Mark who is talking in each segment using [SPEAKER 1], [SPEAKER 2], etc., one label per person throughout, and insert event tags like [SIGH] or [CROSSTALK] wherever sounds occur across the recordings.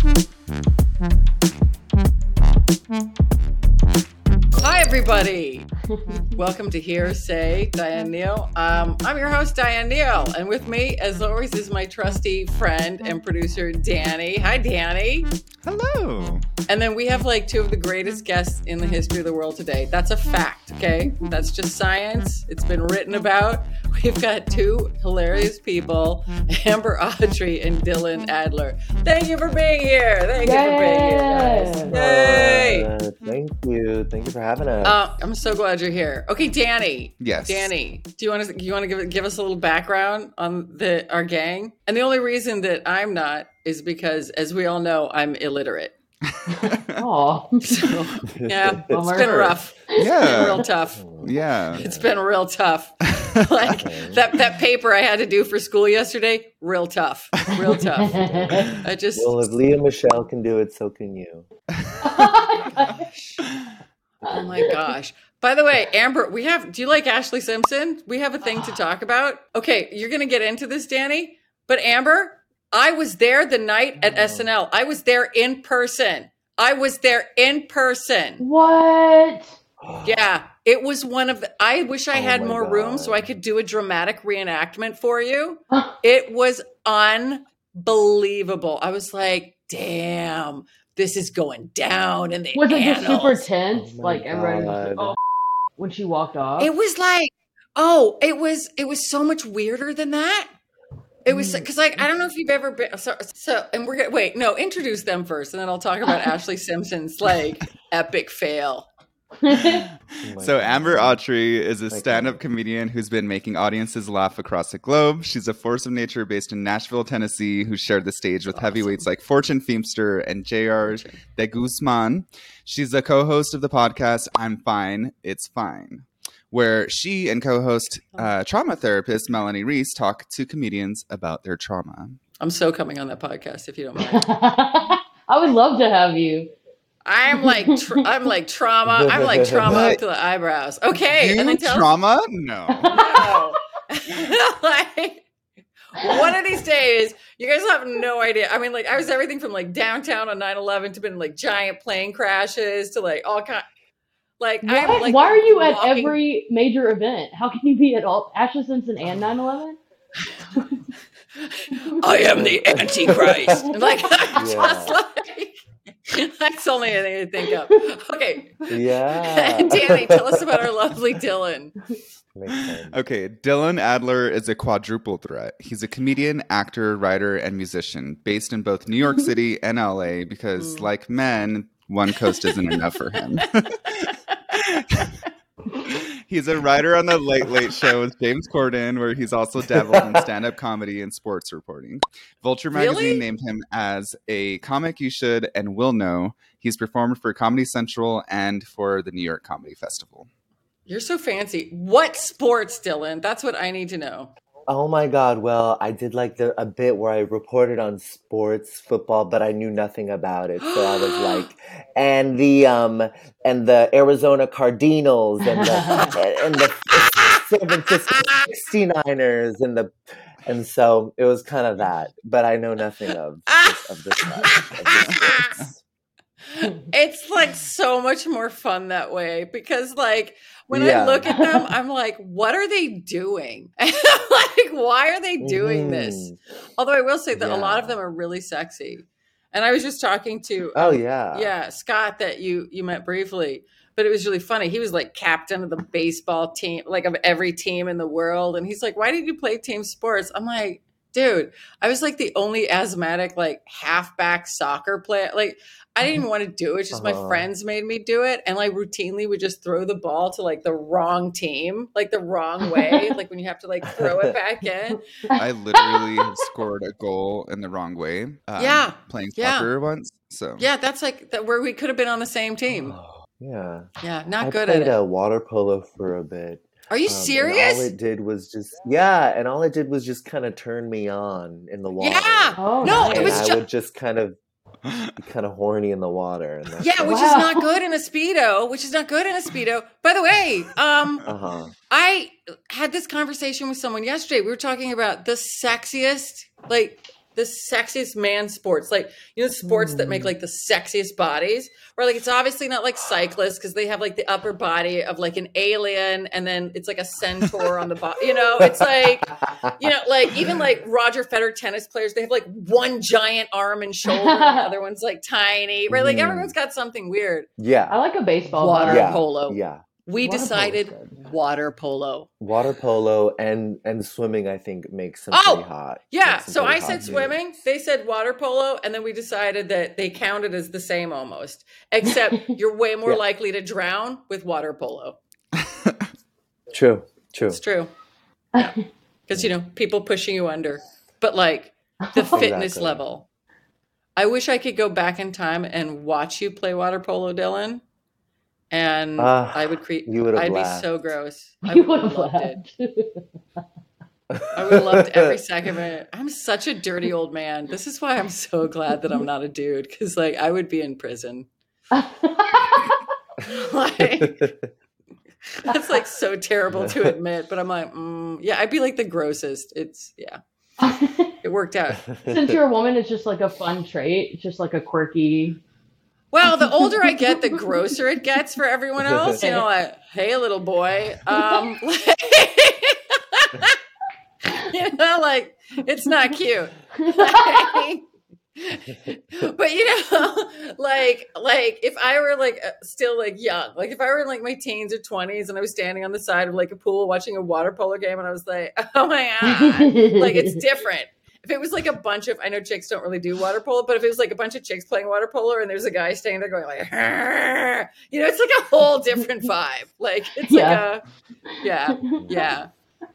[SPEAKER 1] Hi, everybody. Welcome to Hear Say Diane Neal. Um, I'm your host, Diane Neal, and with me, as always, is my trusty friend and producer, Danny. Hi, Danny.
[SPEAKER 2] Hello.
[SPEAKER 1] And then we have like two of the greatest guests in the history of the world today. That's a fact, okay? That's just science. It's been written about. We've got two hilarious people, Amber Autry and Dylan Adler. Thank you for being here. Thank you for being here, guys. Yay!
[SPEAKER 3] Uh, thank you. Thank you for having us.
[SPEAKER 1] Uh, I'm so glad you're here. Okay, Danny.
[SPEAKER 2] Yes.
[SPEAKER 1] Danny, do you want to you want to give give us a little background on the our gang? And the only reason that I'm not is because, as we all know, I'm illiterate. [LAUGHS] [LAUGHS]
[SPEAKER 4] Oh, [LAUGHS]
[SPEAKER 1] So yeah, it's
[SPEAKER 4] Bummer.
[SPEAKER 1] been rough.
[SPEAKER 2] Yeah.
[SPEAKER 1] Real tough.
[SPEAKER 2] Oh, yeah.
[SPEAKER 1] It's been real tough. like that that paper I had to do for school yesterday, real tough. Real tough. I just
[SPEAKER 3] well, if Lea Michele can do it, so can you.
[SPEAKER 1] oh my Oh my gosh. By the way, Amber, we have do you like Ashlee Simpson? We have a thing to talk about. Okay, you're gonna get into this, Danny. But Amber, I was there the night at SNL. I was there in person. I was there in person.
[SPEAKER 4] what? [GASPS]
[SPEAKER 1] Yeah. It was one of the, I wish I
[SPEAKER 3] Oh
[SPEAKER 1] had
[SPEAKER 3] my
[SPEAKER 1] more room so I could do a dramatic reenactment for you. [GASPS] It was unbelievable. I was like, damn, this is going down in the
[SPEAKER 4] Was it just super tense?
[SPEAKER 3] Oh my
[SPEAKER 4] like everybody was like, oh, when she walked off.
[SPEAKER 1] It was like, oh, it was it was so much weirder than that. It was
[SPEAKER 4] Mm.
[SPEAKER 1] because like I don't know if you've ever been so, so and we're gonna wait no introduce them first and then I'll talk about [LAUGHS] Ashlee Simpson's like epic fail. [LAUGHS]
[SPEAKER 2] So Amber Autry is a stand-up comedian who's been making audiences laugh across the globe. She's a force of nature based in Nashville, Tennessee, who shared the stage with heavyweights like Fortune Feimster and J.R. De Guzman. She's a co-host of the podcast I'm Fine, It's Fine, where she and co-host uh, trauma therapist Melanie Reese talk to comedians about their trauma.
[SPEAKER 1] I'm so coming on that podcast if you don't mind. [LAUGHS]
[SPEAKER 4] I would love to have you.
[SPEAKER 1] I'm like tr- I'm like trauma. I'm like trauma up to the eyebrows. Okay,
[SPEAKER 2] you
[SPEAKER 1] and then tell
[SPEAKER 2] trauma? No. [LAUGHS]
[SPEAKER 1] No. [LAUGHS] like one of these days, you guys have no idea. I mean, like I was everything from like downtown on 9-11 to been like giant plane crashes to like all kind. Like
[SPEAKER 4] Why,
[SPEAKER 1] I'm like
[SPEAKER 4] why are you at every major event? How can you be at all Ashlee Simpson and 9 11?
[SPEAKER 1] I am the Antichrist. [LAUGHS] like [LAUGHS] I'm
[SPEAKER 3] Yeah.
[SPEAKER 1] just like that's the only thing I think of. Okay,
[SPEAKER 3] Yeah. [LAUGHS]
[SPEAKER 1] Danny, tell us about our lovely Dylan.
[SPEAKER 2] Okay, Dylan Adler is a quadruple threat. He's a comedian, actor, writer, and musician based in both New York City and LA because,
[SPEAKER 1] Mm.
[SPEAKER 2] like men, one coast isn't enough for him. [LAUGHS] he's a writer on the Late Late Show with James Corden, where he's also dabbled in [LAUGHS] stand up comedy and sports reporting. Vulture
[SPEAKER 1] Really?
[SPEAKER 2] magazine named him as a comic you should and will know. He's performed for Comedy Central and for the New York Comedy Festival.
[SPEAKER 1] You're so fancy. What sports, Dylan? That's what I need to know.
[SPEAKER 3] Oh my God. Well, I did like the a bit where I reported on sports football, but I knew nothing about it. So I was like, [GASPS] and the um and the Arizona Cardinals and the [LAUGHS] and the San Francisco 69ers and the and so it was kind of that, but I know nothing of this, of this, of this.
[SPEAKER 1] It's like so much more fun that way because like when I look at them, I'm like, what are they doing? [LAUGHS] like, why are they doing this?
[SPEAKER 3] Mhm.
[SPEAKER 1] Although I will say that a lot of them are really sexy. And I was just talking to
[SPEAKER 3] Oh yeah.
[SPEAKER 1] yeah, Scott that you you met briefly, but it was really funny. He was like captain of the baseball team, like of every team in the world, and he's like, "Why did you play team sports?" I'm like, "Dude, I was like the only asthmatic like halfback soccer player. Like, I didn't even want to do it. It's just my
[SPEAKER 3] Uh-huh.
[SPEAKER 1] friends made me do it, and like routinely would just throw the ball to like the wrong team, like the wrong way, [LAUGHS] like when you have to like throw it back in.
[SPEAKER 2] I literally have scored a goal in the wrong way. um,
[SPEAKER 1] Yeah,
[SPEAKER 2] playing
[SPEAKER 1] yeah.
[SPEAKER 2] soccer once. So
[SPEAKER 1] Yeah, that's like that where we could have been on the same team.
[SPEAKER 3] Oh, yeah.
[SPEAKER 1] Yeah, not
[SPEAKER 3] I
[SPEAKER 1] good at
[SPEAKER 3] played
[SPEAKER 1] it.
[SPEAKER 3] uh, water polo for a bit.
[SPEAKER 1] Are you
[SPEAKER 3] Um,
[SPEAKER 1] serious?
[SPEAKER 3] all it did was just yeah, and all it did was just kind of turn me on in the water.
[SPEAKER 1] Yeah.
[SPEAKER 4] Oh,
[SPEAKER 1] No,
[SPEAKER 4] nice.
[SPEAKER 1] it
[SPEAKER 3] and
[SPEAKER 1] was
[SPEAKER 3] I would just kind of be [LAUGHS] kind of horny in the water.
[SPEAKER 1] Yeah, which is not good in a speedo. Which is not good in a speedo. By the way, um,
[SPEAKER 3] uh huh.
[SPEAKER 1] I had this conversation with someone yesterday. We were talking about the sexiest, like the sexiest man sports, like you know, sports that make like the sexiest bodies. Where like it's obviously not like cyclists because they have like the upper body of like an alien, and then it's like a centaur on the bottom. You know, it's like you know, like even like Roger Federer tennis players, they have like one giant arm and shoulder, and the [LAUGHS] other one's like tiny. Right? Like
[SPEAKER 3] Mhm.
[SPEAKER 1] everyone's got something weird.
[SPEAKER 3] Yeah, I
[SPEAKER 4] like a baseball
[SPEAKER 1] Water
[SPEAKER 4] body.
[SPEAKER 3] yeah,
[SPEAKER 1] polo.
[SPEAKER 3] yeah.
[SPEAKER 1] We
[SPEAKER 4] Water
[SPEAKER 1] decided
[SPEAKER 4] good.
[SPEAKER 1] water polo.
[SPEAKER 3] Water polo and and swimming, I think, makes them
[SPEAKER 1] Oh,
[SPEAKER 3] pretty hot.
[SPEAKER 1] Yeah, so I said
[SPEAKER 3] hot,
[SPEAKER 1] swimming, they said water polo, and then we decided that they counted as the same almost, except [LAUGHS] you're way more
[SPEAKER 3] Yeah.
[SPEAKER 1] likely to drown with water polo. [LAUGHS]
[SPEAKER 3] True, true.
[SPEAKER 1] It's true. Because, you know, people pushing you under, but like the [LAUGHS] fitness
[SPEAKER 3] Exactly.
[SPEAKER 1] level. I wish I could go back in time and watch you play water polo, Dylan. And
[SPEAKER 3] Ah,
[SPEAKER 1] I would create,
[SPEAKER 3] you would have
[SPEAKER 1] I'd be so gross. [LAUGHS] I
[SPEAKER 4] you
[SPEAKER 1] would
[SPEAKER 4] would
[SPEAKER 1] have
[SPEAKER 4] have
[SPEAKER 1] loved it.
[SPEAKER 4] laughed.
[SPEAKER 1] I would have loved [LAUGHS] every second of it. I'm such a dirty old man. This is why I'm so glad that I'm not a dude because, like, I would be in prison. [LAUGHS] like, that's like so terrible to admit, but I'm like, mm, yeah, I'd be like the grossest. It's yeah, it worked out.
[SPEAKER 4] Since you're a woman, it's just like a fun trait. It's just like a quirky.
[SPEAKER 1] Well, the older I get, the grosser it gets for everyone else. You know, [LAUGHS] like, hey, little boy. Um, [LAUGHS] [LAUGHS] you know, like it's not cute. Like, but you know, like like if I were like uh, still like young, like if I were in like my teens or twenties and I was standing on the side of like a pool watching a water polo game and I was like, oh my god, like it's different. If it was like a bunch of, I know chicks don't really do water polo, but if it was like a bunch of chicks playing water polo and there's a guy standing there going like, "Arr," you know, it's like a whole different vibe. Like it's
[SPEAKER 4] Yeah.
[SPEAKER 1] like a, yeah, yeah.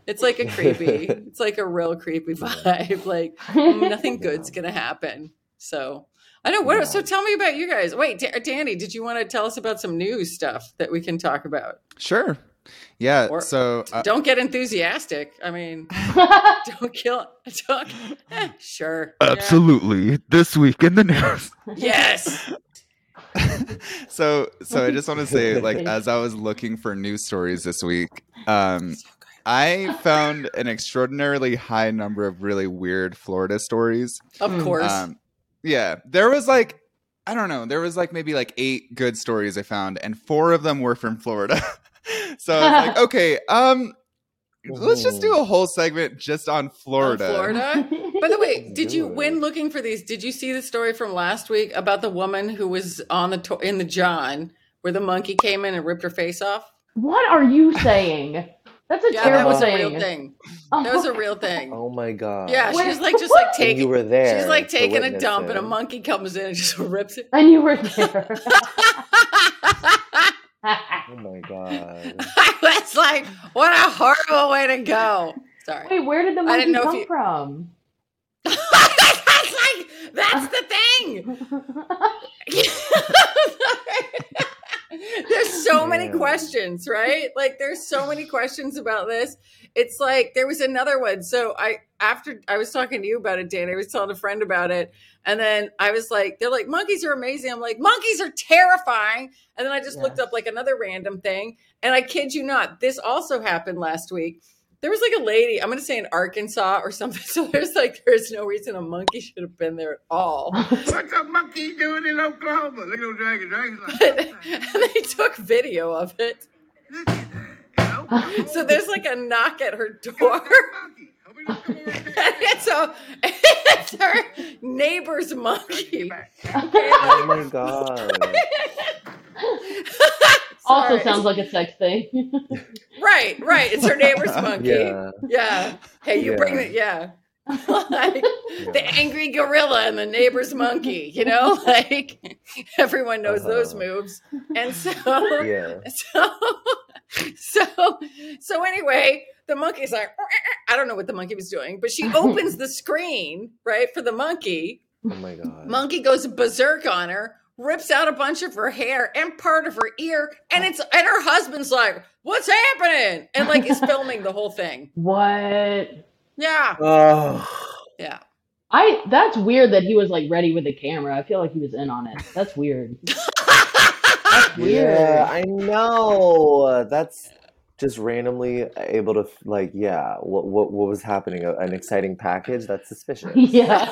[SPEAKER 1] It's like a creepy, it's like a real creepy [LAUGHS] vibe. Like nothing [LAUGHS] good's gonna happen. So I know what. So tell me about you guys. Wait, Da- Danny, did you want to tell us about some news stuff that we can talk about?
[SPEAKER 2] Sure. Yeah.
[SPEAKER 1] Or-
[SPEAKER 2] so uh,
[SPEAKER 1] Don't get enthusiastic. I mean, [LAUGHS] don't kill. Don't. eh, sure. Yeah. [LAUGHS]
[SPEAKER 2] absolutely this week in the news.
[SPEAKER 1] Yes. [LAUGHS]
[SPEAKER 2] so so I just want to say, like, as I was looking for news stories this week, um, I found an extraordinarily high number of really weird Florida stories.
[SPEAKER 1] Of
[SPEAKER 4] Mm.
[SPEAKER 1] course.
[SPEAKER 2] Um, yeah, there was like, I don't know, there was like maybe like eight good stories I found, and four of them were from Florida. [LAUGHS] so I was like, [LAUGHS] okay, um, let's just do a whole segment just on
[SPEAKER 1] On
[SPEAKER 2] Florida.
[SPEAKER 1] Florida. [LAUGHS] By the way, did you
[SPEAKER 3] do
[SPEAKER 1] when looking for these? Did you see the story from last week about the woman who was on the to- in the John where the monkey came in and ripped her face off?
[SPEAKER 4] what are you saying? That's a
[SPEAKER 1] Yeah, that
[SPEAKER 4] terrible
[SPEAKER 1] was a real thing. That was a real thing.
[SPEAKER 3] Oh my god.
[SPEAKER 1] Yeah, she
[SPEAKER 4] Wait,
[SPEAKER 1] was like just like
[SPEAKER 4] what?
[SPEAKER 3] And
[SPEAKER 1] taking.
[SPEAKER 3] you were there.
[SPEAKER 1] She's like taking a
[SPEAKER 3] witness
[SPEAKER 1] dump, and a monkey comes in and just rips it.
[SPEAKER 4] And you were there. [LAUGHS]
[SPEAKER 3] Oh my god. [LAUGHS]
[SPEAKER 1] I was like, what a horrible way to go. Sorry.
[SPEAKER 4] Wait, where did the
[SPEAKER 1] I
[SPEAKER 4] monkey
[SPEAKER 1] didn't know
[SPEAKER 4] come
[SPEAKER 1] you-
[SPEAKER 4] from? [LAUGHS]
[SPEAKER 1] that's like that's the thing. [LAUGHS] there's so many questions, right? Like there's so many questions about this. It's like there was another one. So I after I was talking to you about it, Dan, I was telling a friend about it. And then I was like, they're like, monkeys are amazing. I'm like, monkeys are terrifying. And then I just looked up like another random thing. And I kid you not, this also happened last week. There was like a lady, I'm going to say in Arkansas or something. [LAUGHS] So there's like, there's no reason a monkey should have been there at all. [LAUGHS]
[SPEAKER 5] What's a monkey doing in Oklahoma? Look at those dragon dragons.
[SPEAKER 1] But, [LAUGHS] and they took video of it.
[SPEAKER 5] Look at that. In Oklahoma.
[SPEAKER 1] So there's like a knock at her door.
[SPEAKER 5] Monkey. Hope he don't come over and
[SPEAKER 1] And [LAUGHS] it's, a, it's her neighbor's monkey.
[SPEAKER 3] Oh my [LAUGHS] god.
[SPEAKER 4] also sounds like a sex thing. [LAUGHS]
[SPEAKER 1] right, right. It's her neighbor's monkey.
[SPEAKER 3] Yeah.
[SPEAKER 1] Yeah. Hey, you bring
[SPEAKER 3] Yeah.
[SPEAKER 1] it. Yeah. like the angry gorilla and the neighbor's monkey, you know, like everyone knows those
[SPEAKER 3] Uh-huh.
[SPEAKER 1] moves. And so,
[SPEAKER 3] Yeah.
[SPEAKER 1] so, so, so anyway, the monkey's like, I don't know what the monkey was doing, but she [LAUGHS] opens the screen, right, for the monkey.
[SPEAKER 3] Oh my god.
[SPEAKER 1] Monkey goes berserk on her, rips out a bunch of her hair and part of her ear, and it's and her husband's like, "What's happening?" and like is filming the whole thing. [LAUGHS]
[SPEAKER 4] what?
[SPEAKER 1] Yeah,
[SPEAKER 3] Oh.
[SPEAKER 1] yeah.
[SPEAKER 4] I that's weird that he was like ready with the camera. I feel like he was in on it. That's weird. [LAUGHS] That's weird.
[SPEAKER 3] Yeah, I know. That's just randomly uh, able to like yeah what what what was happening A- an exciting package that's suspicious [LAUGHS]
[SPEAKER 4] yeah.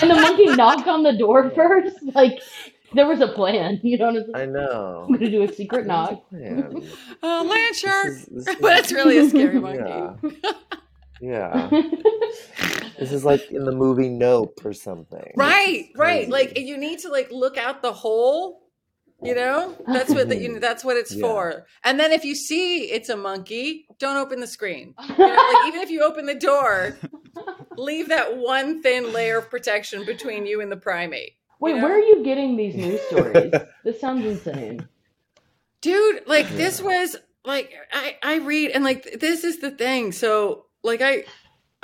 [SPEAKER 4] And the monkey knocked on the door first. [LAUGHS] Like there was a plan. [LAUGHS] You know what I'm saying?
[SPEAKER 3] I know
[SPEAKER 4] I'm gonna do a secret knock.
[SPEAKER 3] Man,
[SPEAKER 1] Oh, land
[SPEAKER 3] this is, this
[SPEAKER 1] but it's really a scary monkey.
[SPEAKER 3] Yeah. yeah this is like in the movie Nope or something
[SPEAKER 1] Right, right. Like you need to like look out the hole. You know, that's what the, [LAUGHS] you, that's what it's
[SPEAKER 3] Yeah.
[SPEAKER 1] for. And then if you see it's a monkey, don't open the screen. [LAUGHS] You know, like even if you open the door, leave that one thin layer of protection between you and the primate.
[SPEAKER 4] Wait,
[SPEAKER 1] you know?
[SPEAKER 4] where are you getting these news stories? [LAUGHS] this sounds insane.
[SPEAKER 1] dude like this was like i i read and like this is the thing so like i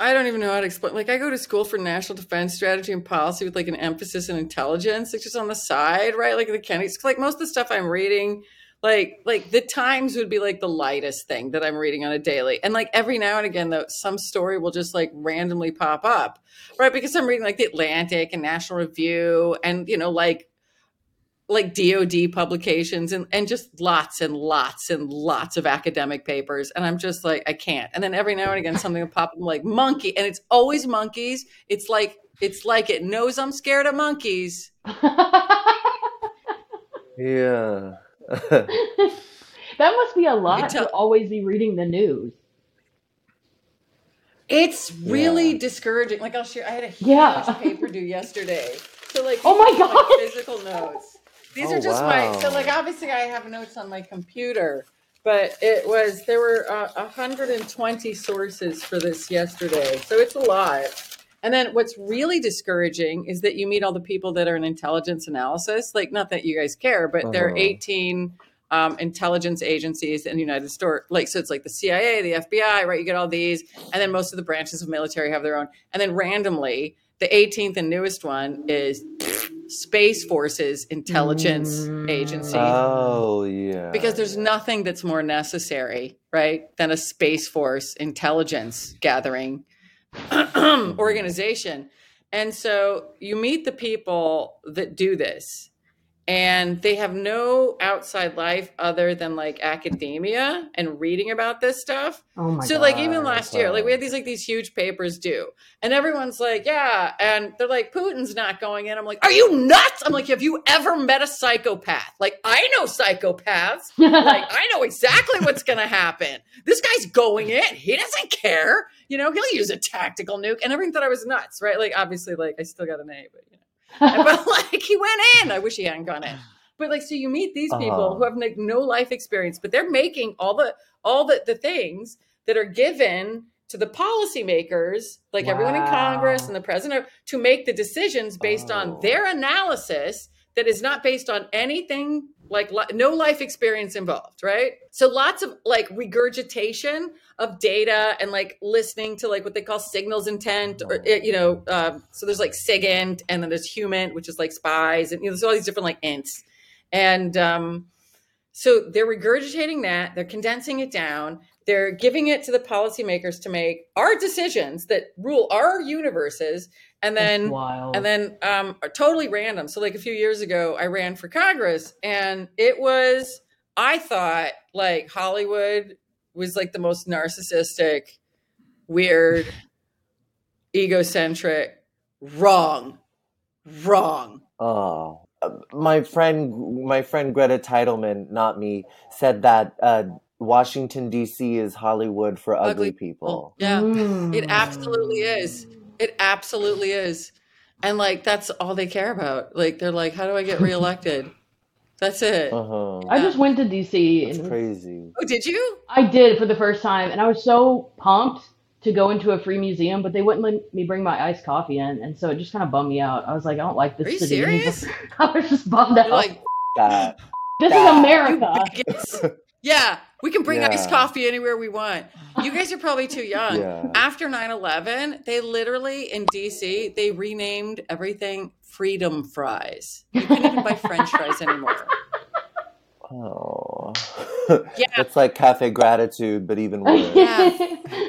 [SPEAKER 1] i don't even know how to explain like i go to school for national defense strategy and policy with like an emphasis in intelligence like just on the side right? Like the kennedys like most of the stuff i'm reading like like the times would be like the lightest thing that i'm reading on a daily. And like every now and again though some story will just like randomly pop up right? Because i'm reading like the atlantic and national review and you know like like DOD publications and, and just lots and lots and lots of academic papers. And I'm just like, I can't. And then every now and again, something will pop up I'm like monkey. And it's always monkeys. It's like, it's like it knows I'm scared of monkeys. [LAUGHS]
[SPEAKER 3] yeah [LAUGHS]
[SPEAKER 4] that must be a lot
[SPEAKER 1] tell-
[SPEAKER 4] to always be reading the news.
[SPEAKER 1] It's really
[SPEAKER 3] Yeah.
[SPEAKER 1] discouraging. Like I'll share, I had a huge
[SPEAKER 4] Yeah.
[SPEAKER 1] paper due yesterday. So like,
[SPEAKER 4] Oh my
[SPEAKER 1] these are, like,
[SPEAKER 4] God.
[SPEAKER 1] physical notes. These
[SPEAKER 3] Oh,
[SPEAKER 1] are just my, so
[SPEAKER 3] wow.
[SPEAKER 1] like, obviously I have notes on my computer, but it was, there were uh, 120 sources for this yesterday. So it's a lot. And then what's really discouraging is that you meet all the people that are in intelligence analysis. Like, not that you guys care, but there are
[SPEAKER 3] Uh-huh.
[SPEAKER 1] 18 um, intelligence agencies in the United States. Like, so it's like the CIA, the FBI, right? You get all these, and then most of the branches of military have their own. And then randomly, the 18th and newest one is Space Forces Intelligence mm. Agency.
[SPEAKER 3] oh yeah
[SPEAKER 1] because there's nothing that's more necessary, right, than a Space Force intelligence gathering [CLEARS THROAT] organization. And so you meet the people that do this, and they have no outside life other than like academia and reading about this stuff.
[SPEAKER 4] Oh my
[SPEAKER 1] so
[SPEAKER 4] god.
[SPEAKER 1] like even last year, like we had these like these huge papers due, and everyone's like, yeah, and they're like, Putin's not going in. I'm like, are you nuts? I'm like, have you ever met a psychopath? Like I know psychopaths. [LAUGHS] Like I know exactly what's gonna happen. This guy's going in. He doesn't care. You know, he'll use a tactical nuke. And everyone thought I was nuts, right? Like obviously, like I still got an A, but you know. [LAUGHS] but [LAUGHS] like he went in. I wish he hadn't gone in. But like, so you meet these people
[SPEAKER 3] Uh-huh.
[SPEAKER 1] who have like no life experience, but they're making all the all the the things that are given to the policymakers, like everyone in Congress and the president, to make the decisions based
[SPEAKER 3] Oh.
[SPEAKER 1] on their analysis that is not based on anything like li- no life experience involved, right? So lots of like regurgitation of data and like listening to like what they call signals intent or eh, you know um, so there's like sigint and then there's human which is like spies and you know there's all these different like ints and um so they're regurgitating that they're condensing it down they're giving it to the policymakers to make our decisions that rule our universes and then
[SPEAKER 4] wild.
[SPEAKER 1] and then um are totally random so like a few years ago i ran for congress and it was i thought like hollywood was like the most narcissistic weird [SIGHS] egocentric wrong wrong
[SPEAKER 3] Oh, uh, my friend, my friend Greta Titelman, not me, said that uh, Washington D.C. is Hollywood for ugly,
[SPEAKER 1] Ugly
[SPEAKER 3] people.
[SPEAKER 1] yeah
[SPEAKER 4] Mm.
[SPEAKER 1] it absolutely is it absolutely is and like that's all they care about like they're like how do i get reelected that's it
[SPEAKER 3] Uh huh.
[SPEAKER 4] I just went to DC
[SPEAKER 3] That's
[SPEAKER 4] and
[SPEAKER 3] crazy.
[SPEAKER 1] oh did you
[SPEAKER 4] I did for the first time, and I was so pumped to go into a free museum, but they wouldn't let me bring my iced coffee in, and so it just kind of bummed me out. I was like, I don't like this
[SPEAKER 1] are you
[SPEAKER 4] city.
[SPEAKER 1] serious [LAUGHS]
[SPEAKER 4] I was just bummed out.
[SPEAKER 1] You're like
[SPEAKER 3] That.
[SPEAKER 4] this
[SPEAKER 3] that-
[SPEAKER 4] is
[SPEAKER 1] you
[SPEAKER 4] America. [LAUGHS]
[SPEAKER 1] bigots. yeah we can bring iced coffee anywhere we want you guys are probably too young
[SPEAKER 3] Yeah.
[SPEAKER 1] after 9-11 they literally in dc they renamed everything freedom fries you couldn't even buy french fries anymore
[SPEAKER 3] Oh.
[SPEAKER 1] Yeah.
[SPEAKER 3] It's like cafe gratitude, but even worse.
[SPEAKER 1] Yeah.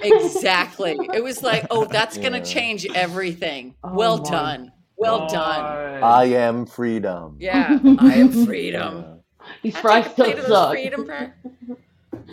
[SPEAKER 1] exactly it was like oh that's gonna
[SPEAKER 3] Yeah.
[SPEAKER 1] change everything
[SPEAKER 4] Oh
[SPEAKER 1] well
[SPEAKER 4] my
[SPEAKER 1] done well done
[SPEAKER 3] I am freedom.
[SPEAKER 1] yeah i am freedom
[SPEAKER 3] Yeah.
[SPEAKER 4] These
[SPEAKER 1] I'll
[SPEAKER 4] fries still
[SPEAKER 1] plate of those [LAUGHS] [LAUGHS]
[SPEAKER 4] suck.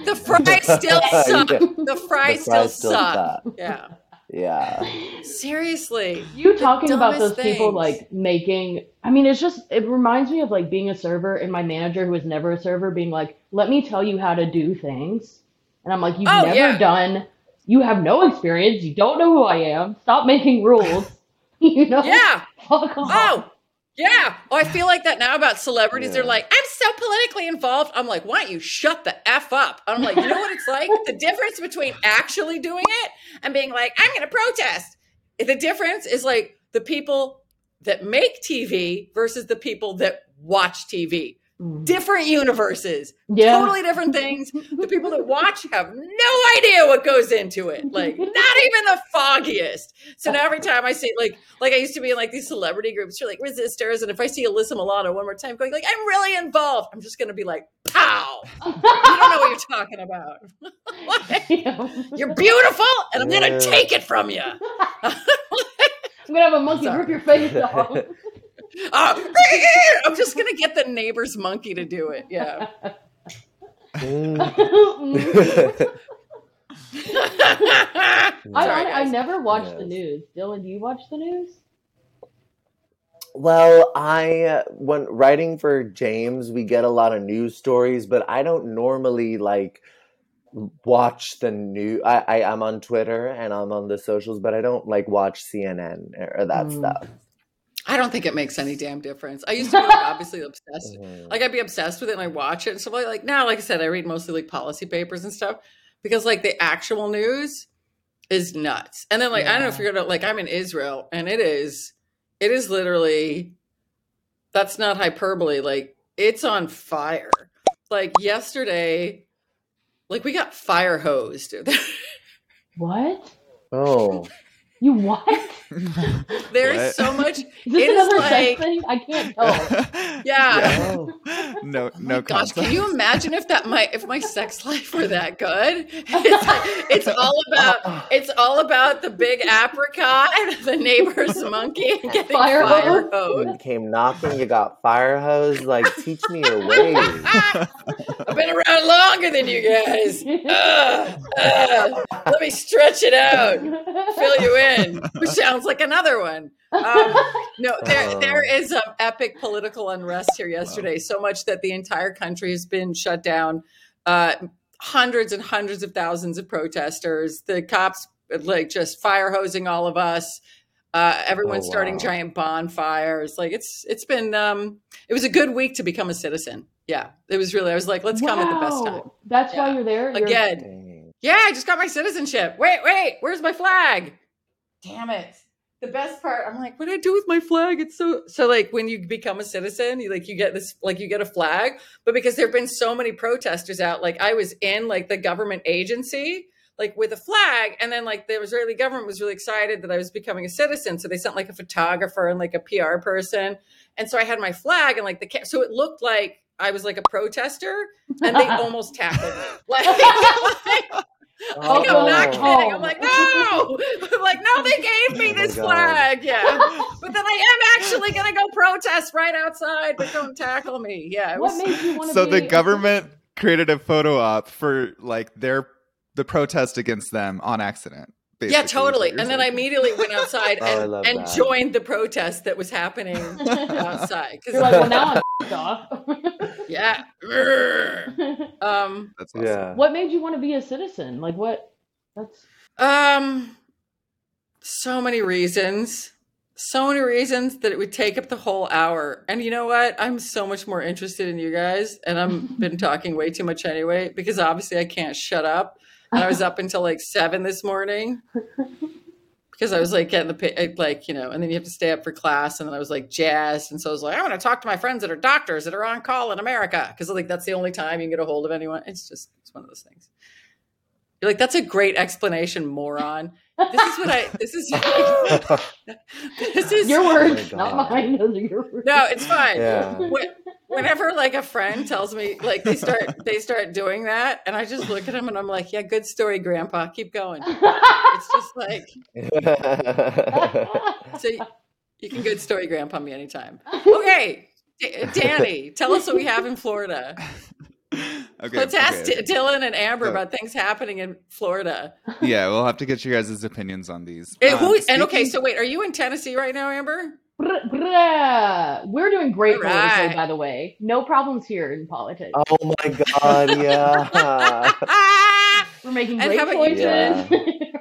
[SPEAKER 1] The fries still
[SPEAKER 3] Yeah.
[SPEAKER 1] suck. The
[SPEAKER 3] The
[SPEAKER 1] fries, still,
[SPEAKER 3] fries still
[SPEAKER 1] suck.
[SPEAKER 3] suck.
[SPEAKER 1] Yeah.
[SPEAKER 3] Yeah.
[SPEAKER 1] Seriously.
[SPEAKER 4] You talking about
[SPEAKER 1] dumbest
[SPEAKER 4] those people like making I mean it's just it reminds me of like being a server and my manager who was never a server being like, "Let me tell you how to do things." And I'm like, "You've
[SPEAKER 1] Oh,
[SPEAKER 4] never
[SPEAKER 1] yeah.
[SPEAKER 4] done you have no experience, you don't know who I am. Stop making rules." [LAUGHS] you know?
[SPEAKER 1] Yeah.
[SPEAKER 4] Fuck off.
[SPEAKER 1] Oh, yeah. Oh, I feel like that now about celebrities. They're like, I'm so politically involved. I'm like, why don't you shut the F up? I'm like, you know what it's like? the difference between actually doing it and being like, I'm going to protest. The difference is like the people that make TV versus the people that watch TV.
[SPEAKER 4] Mm.
[SPEAKER 1] Different universes,
[SPEAKER 4] Yeah.
[SPEAKER 1] totally different things. The people that watch have no idea what goes into it. Like, not [LAUGHS] even the foggiest. So now every time I see like like I used to be in like these celebrity groups for like resistors, and if I see Alyssa Milano one more time going like I'm really involved, I'm just gonna be like, pow! You don't know what you're talking about. [LAUGHS] [LAUGHS] What? You're beautiful, and I'm gonna take it from you.
[SPEAKER 4] I'm gonna have a monkey
[SPEAKER 1] Sorry.
[SPEAKER 4] rip your face off.
[SPEAKER 1] Oh, [LAUGHS] [LAUGHS] I'm just gonna get the neighbor's monkey to do it. Yeah. [LAUGHS]
[SPEAKER 4] I,
[SPEAKER 1] Sorry,
[SPEAKER 4] I, I
[SPEAKER 1] guys.
[SPEAKER 4] never watched the news. Dylan, do you watch the news?
[SPEAKER 3] Well, I uh, when writing for James, we get a lot of news stories, but I don't normally like watch the news. I, I I'm on Twitter and I'm on the socials, but I don't like watch CNN or that
[SPEAKER 4] Mm.
[SPEAKER 3] stuff.
[SPEAKER 1] I don't think it makes any damn difference. I used to be like [LAUGHS] obviously obsessed.
[SPEAKER 3] Mhm.
[SPEAKER 1] Like I'd be obsessed with it and I watch it and stuff like like now, like I said, I read mostly like policy papers and stuff because like the actual news is nuts. And then like I don't know if you're gonna like I'm in Israel and it is it is literally that's not hyperbole, like it's on fire. Like yesterday, like we got fire hosed. [LAUGHS]
[SPEAKER 4] What?
[SPEAKER 3] Oh,
[SPEAKER 4] You what? [LAUGHS]
[SPEAKER 1] There's
[SPEAKER 2] What?
[SPEAKER 1] so much [LAUGHS]
[SPEAKER 4] Is this
[SPEAKER 1] It is
[SPEAKER 4] another
[SPEAKER 1] like-
[SPEAKER 4] sex thing? I can't tell. [LAUGHS]
[SPEAKER 1] Yeah.
[SPEAKER 3] Oh.
[SPEAKER 2] no,
[SPEAKER 1] Oh
[SPEAKER 2] no
[SPEAKER 1] my gosh, can you imagine if that my if my sex life were that good? It's, like, it's all about it's all about the big apricot, the neighbor's monkey, and getting
[SPEAKER 4] Fire
[SPEAKER 1] fire,
[SPEAKER 4] hose?
[SPEAKER 1] hose.
[SPEAKER 3] you came knocking, you got fire hose. Like, teach me your ways.
[SPEAKER 1] I've been around longer than you guys. Ugh, ugh. let me stretch it out, fill you in. Which [LAUGHS] sounds like another one. Um, no, there
[SPEAKER 3] Oh.
[SPEAKER 1] there is some epic political unrest here yesterday. So much that the entire country has been shut down. Uh, hundreds and hundreds of thousands of protesters. The cops like just fire hosing all of us. Uh, everyone's
[SPEAKER 3] Oh,
[SPEAKER 1] starting giant bonfires. Like it's it's been um, it was a good week to become a citizen. Yeah, it was really. I was like, let's come at the best time.
[SPEAKER 4] Wow. That's why you're there. You're-
[SPEAKER 1] Again, yeah, I just got my citizenship. Wait, wait, where's my flag? Damn it. The best part, I'm like, what do I do with my flag? It's so so like when you become a citizen, you like you get this like you get a flag, but because there have been so many protesters out, like I was in like the government agency, like with a flag, and then like the Israeli government was really excited that I was becoming a citizen, so they sent like a photographer and like a PR person, and so I had my flag and like the ca- so it looked like I was like a protester, and they [LAUGHS] almost tackled me. [LAUGHS] Like, [LAUGHS] like,
[SPEAKER 3] Oh,
[SPEAKER 1] like, I'm not
[SPEAKER 3] oh.
[SPEAKER 1] kidding. I'm like, no. [LAUGHS] I'm like, no, they gave me
[SPEAKER 3] Oh
[SPEAKER 1] this
[SPEAKER 3] God.
[SPEAKER 1] flag. Yeah. [LAUGHS] But then I am actually going to go protest right outside, but don't tackle me. Yeah. It
[SPEAKER 4] What
[SPEAKER 1] was,
[SPEAKER 4] made you want to
[SPEAKER 2] so
[SPEAKER 4] be
[SPEAKER 2] the government created a photo op for like their the protest against them on accident.
[SPEAKER 1] Yeah,
[SPEAKER 2] basically, is
[SPEAKER 1] totally.
[SPEAKER 2] you're
[SPEAKER 1] And then. I immediately went outside [LAUGHS]
[SPEAKER 3] Oh,
[SPEAKER 1] and,
[SPEAKER 3] love
[SPEAKER 1] and joined the protest that was happening outside. Because, [LAUGHS]
[SPEAKER 4] You're like, well, now I'm off. [LAUGHS]
[SPEAKER 1] yeah. Um,
[SPEAKER 2] That's awesome.
[SPEAKER 3] Yeah.
[SPEAKER 4] what made you want to be a citizen? Like, what? That's
[SPEAKER 1] Um, so many reasons. So many reasons that it would take up the whole hour. And you know what? I'm so much more interested in you guys, and I've been talking way too much anyway because obviously I can't shut up. And I was up until like seven this morning because I was like getting the like you know, and then you have to stay up for class, and then I was like jazzed, and so I was like, I want to talk to my friends that are doctors that are on call in America because like that's the only time you can get a hold of anyone. It's just it's one of those things. You're like, that's a great explanation, moron. This is what I. This is. [LAUGHS] [LAUGHS] this is
[SPEAKER 4] your words, oh
[SPEAKER 3] God.
[SPEAKER 4] not mine. Those are your words.
[SPEAKER 1] No, it's fine.
[SPEAKER 3] Yeah.
[SPEAKER 1] When- Whenever like a friend tells me like they start they start doing that, and I just look at them and I'm like, yeah, good story, Grandpa. Keep going. It's just like [LAUGHS] so. You, you can good story, Grandpa me anytime. Okay, D- Danny, tell us what we have in Florida.
[SPEAKER 2] Okay,
[SPEAKER 1] Let's ask
[SPEAKER 2] okay.
[SPEAKER 1] D- Dylan and Amber
[SPEAKER 2] So-
[SPEAKER 1] about things happening in Florida.
[SPEAKER 2] yeah, we'll have to get your guys' opinions on these.
[SPEAKER 1] And,
[SPEAKER 2] Um,
[SPEAKER 1] who, and okay, so wait, are you in Tennessee right now, Amber?
[SPEAKER 4] Brr, brr. We're doing great
[SPEAKER 1] All
[SPEAKER 4] politically,
[SPEAKER 1] right.
[SPEAKER 4] by the way. No problems here in politics.
[SPEAKER 3] Oh my god, yeah. [LAUGHS]
[SPEAKER 4] We're making
[SPEAKER 1] And
[SPEAKER 4] great
[SPEAKER 1] how about you,
[SPEAKER 4] choices.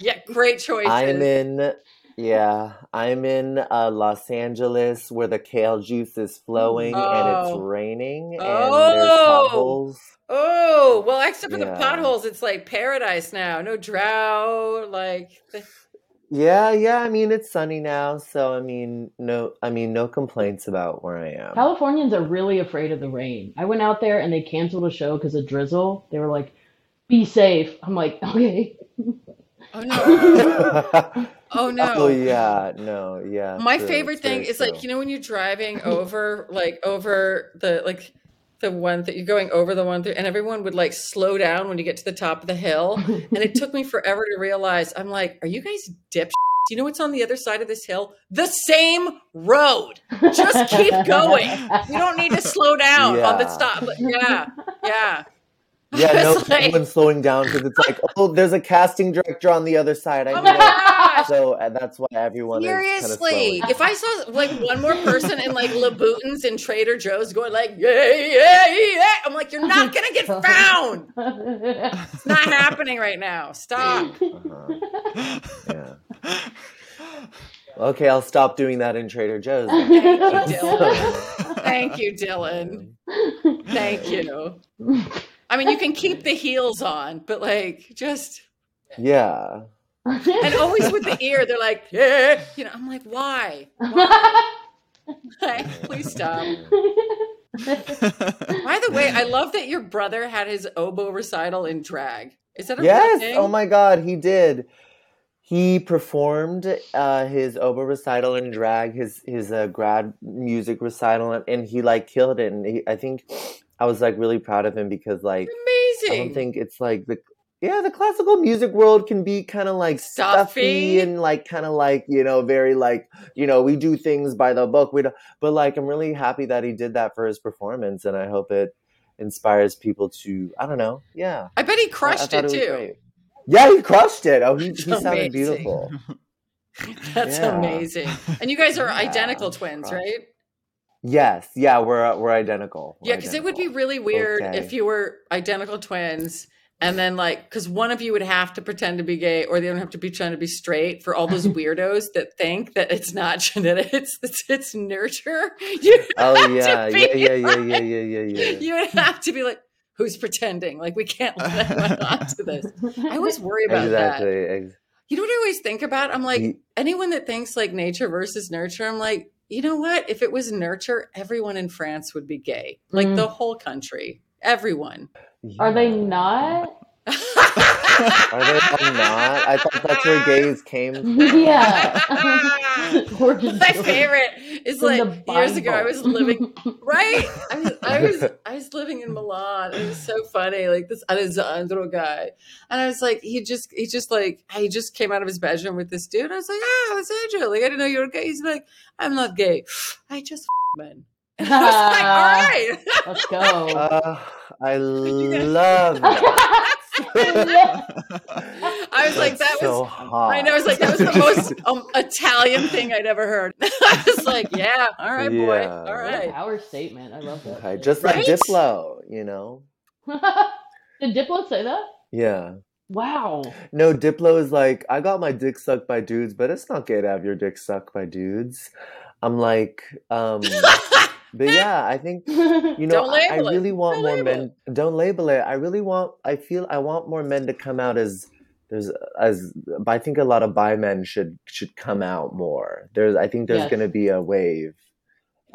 [SPEAKER 1] yeah, [LAUGHS] great choices.
[SPEAKER 3] I'm in yeah, I'm in uh, Los Angeles where the kale juice is flowing and it's
[SPEAKER 1] Oh.
[SPEAKER 3] raining and
[SPEAKER 1] Oh.
[SPEAKER 3] there's potholes.
[SPEAKER 1] Oh, well, except for the potholes, it's like paradise now. No drought. Like,
[SPEAKER 3] Yeah, yeah, I mean it's sunny now, so I mean no I mean no complaints about where I am.
[SPEAKER 4] Californians are really afraid of the rain. I went out there and they canceled a show because of drizzle. They were like, "Be safe." I'm like, "Okay."
[SPEAKER 1] oh no. [LAUGHS] [LAUGHS] Oh, oh no.
[SPEAKER 3] Oh yeah, no, yeah.
[SPEAKER 1] My
[SPEAKER 3] true,
[SPEAKER 1] favorite thing is like, you know, when you're driving [LAUGHS] over, like, over the, like, the one that you're going over the one through, and everyone would like slow down when you get to the top of the hill. And it took me [LAUGHS] forever to realize, I'm like, are you guys? Do you know what's on the other side of this hill? The same road. Just keep going. We don't need to slow down on the stop. Yeah, yeah.
[SPEAKER 3] Yeah, [LAUGHS] no
[SPEAKER 1] like-
[SPEAKER 3] one's slowing down because it's like, oh, there's a casting director on the other side. I
[SPEAKER 1] Oh
[SPEAKER 3] know.
[SPEAKER 1] My gosh.
[SPEAKER 3] So uh, that's why everyone is kind of
[SPEAKER 1] Seriously, if I saw like one more person in like [LAUGHS] Louboutins and Trader Joe's going like yeah yeah yeah, I'm like you're not gonna get [LAUGHS] found. It's not happening right now. Stop. [LAUGHS]
[SPEAKER 3] Uh-huh. Yeah. Okay, I'll stop doing that in Trader Joe's.
[SPEAKER 1] Thank you, Dylan. Thank you, Dylan. Thank you. I mean, you can keep the heels on, but like just
[SPEAKER 3] Yeah.
[SPEAKER 1] And always with the ear, they're like yeah. You know, I'm like why? Why? [LAUGHS] Like, please stop. [LAUGHS] By the way, I love that your brother had his oboe recital in drag. Is that a real
[SPEAKER 3] Yes.
[SPEAKER 1] thing?
[SPEAKER 3] Oh my God, he did. He performed uh, his oboe recital in drag, his his uh, grad music recital, and, and he like killed it. And he, I think I was like really proud of him because like
[SPEAKER 1] amazing.
[SPEAKER 3] I don't think it's like the yeah the classical music world can be kind of like
[SPEAKER 1] Stuffy.
[SPEAKER 3] stuffy and like kind of like you know very like you know we do things by the book we don't, but like I'm really happy that he did that for his performance and I hope it inspires people to I don't know yeah
[SPEAKER 1] I bet he
[SPEAKER 3] I- I
[SPEAKER 1] crushed it too.
[SPEAKER 3] great. yeah he crushed it oh he, he sounded
[SPEAKER 1] Amazing.
[SPEAKER 3] beautiful [LAUGHS]
[SPEAKER 1] That's
[SPEAKER 3] Yeah.
[SPEAKER 1] amazing. And you guys are [LAUGHS]
[SPEAKER 3] Yeah,
[SPEAKER 1] identical twins,
[SPEAKER 3] crushed.
[SPEAKER 1] right?
[SPEAKER 3] yes yeah we're we're identical We're
[SPEAKER 1] Yeah, because it would be really weird
[SPEAKER 3] Okay.
[SPEAKER 1] if you were identical twins and then like because one of you would have to pretend to be gay or the other have to be trying to be straight for all those [LAUGHS] weirdos that think that it's not [LAUGHS] genetic, it's it's, nurture. [LAUGHS] You
[SPEAKER 3] oh yeah yeah yeah yeah
[SPEAKER 1] like-
[SPEAKER 3] yeah yeah yeah yeah
[SPEAKER 1] you would have to be like, who's pretending? Like we can't let anyone onto this. I always worry about that.
[SPEAKER 3] exactly
[SPEAKER 1] You know what I always think about? I'm like, anyone that thinks like nature versus nurture, I'm like, you know what? If it was nurture, everyone in France would be gay. Like
[SPEAKER 4] Mm.
[SPEAKER 1] the whole country. Everyone.
[SPEAKER 4] Are they not? [LAUGHS]
[SPEAKER 3] Are they not? I thought that's where gays came [LAUGHS] from.
[SPEAKER 4] yeah. [LAUGHS]
[SPEAKER 1] My favorite is like years ago I was living right. I was, I was I was living in Milan. It was so funny. Like this Alessandro guy, and I was like, he just he just like he just came out of his bedroom with this dude. I was like, ah, Alessandro, like I didn't know you were gay. He's like, I'm not gay. [SIGHS] I just f- men. And [LAUGHS] I was like, all right.
[SPEAKER 4] Let's go.
[SPEAKER 3] Uh, I [LAUGHS] love [LAUGHS] that.
[SPEAKER 1] I was like, that
[SPEAKER 3] so
[SPEAKER 1] was.
[SPEAKER 3] hot.
[SPEAKER 1] I know. I was like, that was the most um, Italian thing I'd ever heard. I was like, yeah, all right, boy,
[SPEAKER 3] Yeah.
[SPEAKER 1] all
[SPEAKER 4] What a power statement. I love that.
[SPEAKER 3] Okay, just like
[SPEAKER 1] Right?
[SPEAKER 3] Diplo, you know?
[SPEAKER 4] Did Diplo say that?
[SPEAKER 3] Yeah.
[SPEAKER 4] Wow.
[SPEAKER 3] No, Diplo is like, I got my dick sucked by dudes, but it's not gay to have your dick sucked by dudes. I'm like, um, but [LAUGHS] yeah, I think you know, I, I
[SPEAKER 1] it.
[SPEAKER 3] really want
[SPEAKER 1] Don't
[SPEAKER 3] more men. Don't label it. I really want. I feel I want more men to come out as there's as. But I think a lot of bi men should should come out more. There's. I think there's
[SPEAKER 4] Yes.
[SPEAKER 3] going to be a wave.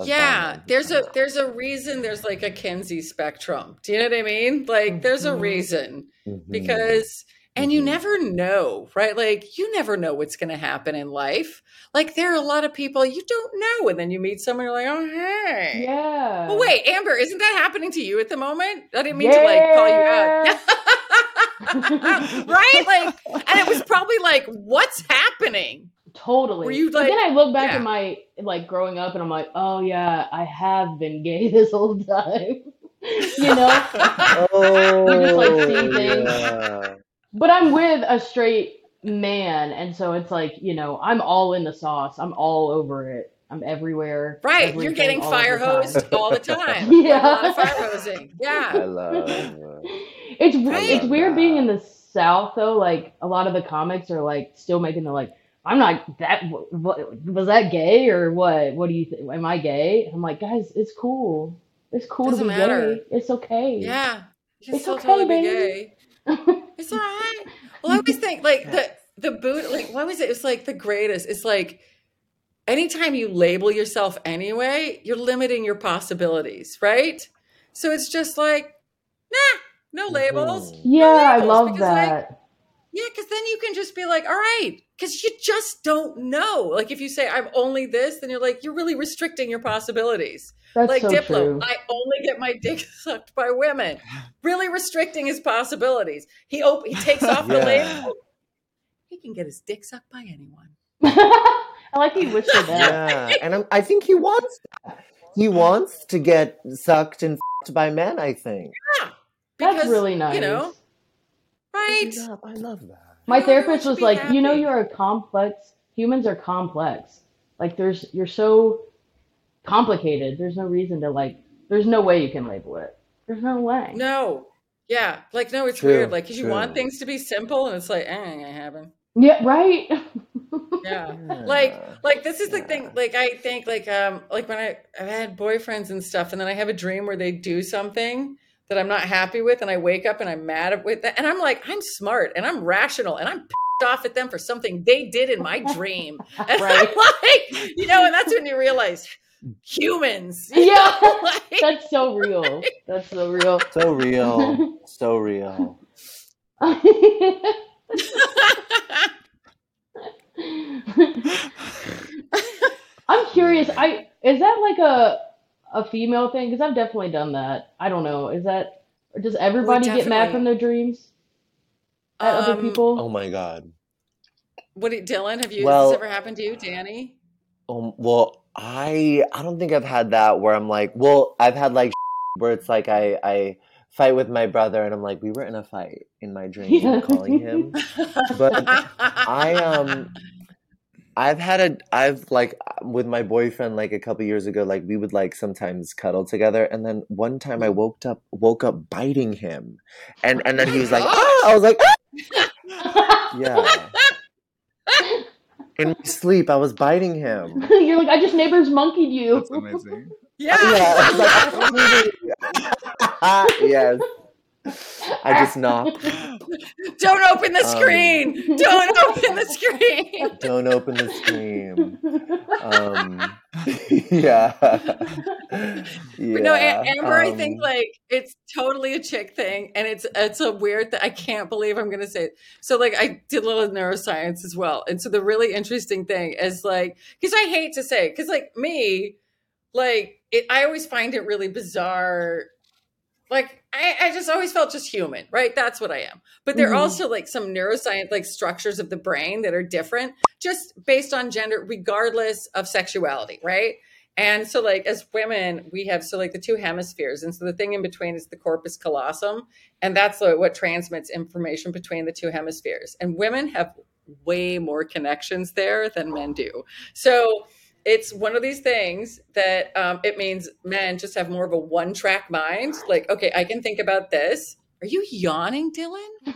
[SPEAKER 1] Yeah, there's a
[SPEAKER 3] out.
[SPEAKER 1] there's a reason there's like a Kinsey spectrum. Do you know what I mean? Like there's a
[SPEAKER 4] Mhm.
[SPEAKER 1] reason
[SPEAKER 3] Mhm.
[SPEAKER 1] because and you
[SPEAKER 3] Mhm.
[SPEAKER 1] never know, right? Like you never know what's going to happen in life. Like there are a lot of people you don't know and then you meet someone you're like, "Oh, hey."
[SPEAKER 4] Yeah.
[SPEAKER 1] Oh wait, Amber, isn't that happening to you at the moment? I didn't mean to like call you out. [LAUGHS] right? Like and it was [LAUGHS] probably like, what's happening?
[SPEAKER 4] Totally.
[SPEAKER 1] Were you,
[SPEAKER 4] but
[SPEAKER 1] like-
[SPEAKER 4] then I look back
[SPEAKER 1] yeah.
[SPEAKER 4] at my like growing up and I'm like, oh yeah, I have been gay [LAUGHS] this whole time. you know.
[SPEAKER 3] Oh,
[SPEAKER 4] just, like, see things.
[SPEAKER 3] yeah.
[SPEAKER 4] But I'm with a straight man, and so it's like you know I'm all in the sauce. I'm all over it. I'm everywhere.
[SPEAKER 1] Right,
[SPEAKER 4] everything,
[SPEAKER 1] you're getting
[SPEAKER 4] all
[SPEAKER 1] fire
[SPEAKER 4] the
[SPEAKER 1] hosed all the [LAUGHS] time.
[SPEAKER 4] Yeah.
[SPEAKER 1] Like, a lot of fire hosing.
[SPEAKER 3] I
[SPEAKER 1] Yeah.
[SPEAKER 3] love.
[SPEAKER 4] It's
[SPEAKER 1] Right.
[SPEAKER 4] it's
[SPEAKER 3] love
[SPEAKER 4] weird being in the South though. Like a lot of the comics are like still making the like. I'm not that. What, was that gay or what? What do you think? Am I gay? I'm like, guys, it's cool. It's cool
[SPEAKER 1] Doesn't
[SPEAKER 4] to be
[SPEAKER 1] matter.
[SPEAKER 4] gay. It's okay.
[SPEAKER 1] Yeah. You can
[SPEAKER 4] It's
[SPEAKER 1] still
[SPEAKER 4] okay,
[SPEAKER 1] totally be
[SPEAKER 4] baby. [LAUGHS]
[SPEAKER 1] gay. It's all right. Well, I always think like the the boot like what was it? It's like the greatest. It's like anytime you label yourself anyway, you're limiting your possibilities, right? So it's just like, nah, no labels.
[SPEAKER 4] Yeah, I
[SPEAKER 1] labels,
[SPEAKER 4] love
[SPEAKER 1] because, like,
[SPEAKER 4] that.
[SPEAKER 1] Yeah, because then you can just be like, all right, because you just don't know. Like if you say I'm only this, then you're like you're really restricting your possibilities.
[SPEAKER 4] That's
[SPEAKER 1] like
[SPEAKER 4] so
[SPEAKER 1] Diplo,
[SPEAKER 4] true.
[SPEAKER 1] I only get my dick [LAUGHS] sucked by women, really restricting his possibilities. He op- he takes off the [LAUGHS]
[SPEAKER 3] Yeah.
[SPEAKER 1] label. He can get his dick sucked by anyone. [LAUGHS]
[SPEAKER 4] I like you whispered that.
[SPEAKER 3] Yeah, and I'm, I think he wants that. He wants to get sucked and f***ed by men. I think.
[SPEAKER 4] That's
[SPEAKER 1] Because,
[SPEAKER 4] really nice.
[SPEAKER 1] You know, right?
[SPEAKER 3] Yeah, I love that.
[SPEAKER 4] My
[SPEAKER 1] You
[SPEAKER 4] therapist was
[SPEAKER 1] be
[SPEAKER 4] like, you know, you're a complex. Humans are complex. Like, there's you're so complicated. There's no reason to like. There's no way you can label it. There's no way.
[SPEAKER 1] No, yeah, like no, it's
[SPEAKER 3] True,
[SPEAKER 1] weird. Like, because you want things to be simple, and it's like, eh, ain't gonna happen.
[SPEAKER 4] Yeah. Right. [LAUGHS]
[SPEAKER 1] Yeah. like like this is the
[SPEAKER 3] Yeah.
[SPEAKER 1] thing like i think like um like when i i've had boyfriends and stuff and then i have a dream where they do something that i'm not happy with and i wake up and i'm mad with that and i'm like i'm smart and i'm rational and i'm pissed off at them for something they did in my [LAUGHS] dream [LAUGHS] and
[SPEAKER 4] Right.
[SPEAKER 1] i'm like you know and that's when you realize humans
[SPEAKER 4] Yeah. [LAUGHS]
[SPEAKER 1] like,
[SPEAKER 4] That's so real. That's so real.
[SPEAKER 3] So real, so real.
[SPEAKER 4] I'm curious. I is that like a a female thing? Because I've definitely done that. I don't know. Is that or does everybody get mad
[SPEAKER 1] definitely-
[SPEAKER 4] from their dreams at other
[SPEAKER 1] Um,
[SPEAKER 4] people?
[SPEAKER 3] Oh my god.
[SPEAKER 1] what do dylan have you
[SPEAKER 3] Well-
[SPEAKER 1] has this ever happened to you danny
[SPEAKER 3] Um, well, I I don't think I've had that where I'm like, well, I've had like [LAUGHS] where it's like I I fight with my brother and I'm like, we were in a fight in my dream I'm [LAUGHS] calling him. But I um I've had a I've like with my boyfriend like a couple years ago like we would like sometimes cuddle together and then one time I woke up woke up biting him and and then he was like
[SPEAKER 1] gosh.
[SPEAKER 3] ah! I was like "Ah!" yeah in my sleep I was biting him [LAUGHS]
[SPEAKER 4] You're like, I just neighbors monkeyed you.
[SPEAKER 2] That's amazing.
[SPEAKER 1] yeah,
[SPEAKER 3] yeah I was like, "Ah, yes I just knocked [LAUGHS]
[SPEAKER 1] don't open the
[SPEAKER 3] Um,
[SPEAKER 1] screen [LAUGHS] don't open the screen
[SPEAKER 3] don't open the screen. um [LAUGHS] yeah
[SPEAKER 1] But no,
[SPEAKER 3] Yeah,
[SPEAKER 1] A- Amber, I think
[SPEAKER 3] um,
[SPEAKER 1] like it's totally a chick thing, and it's it's a weird that I can't believe I'm gonna say it. So like I did a little neuroscience as well, and so the really interesting thing is like because I hate to say because like me, like it, I always find it really bizarre. Like I, I just always felt just human, right? That's what I am. But there are
[SPEAKER 4] Mhm.
[SPEAKER 1] also like some neuroscience like structures of the brain that are different, just based on gender, regardless of sexuality, right? And so, like, as women, we have so like the two hemispheres. And so the thing in between is the corpus callosum. And that's like, what transmits information between the two hemispheres. And women have way more connections there than men do. So it's one of these things that um, it means men just have more of a one track mind. Like, okay, I can think about this. Are you yawning, Dylan? [LAUGHS]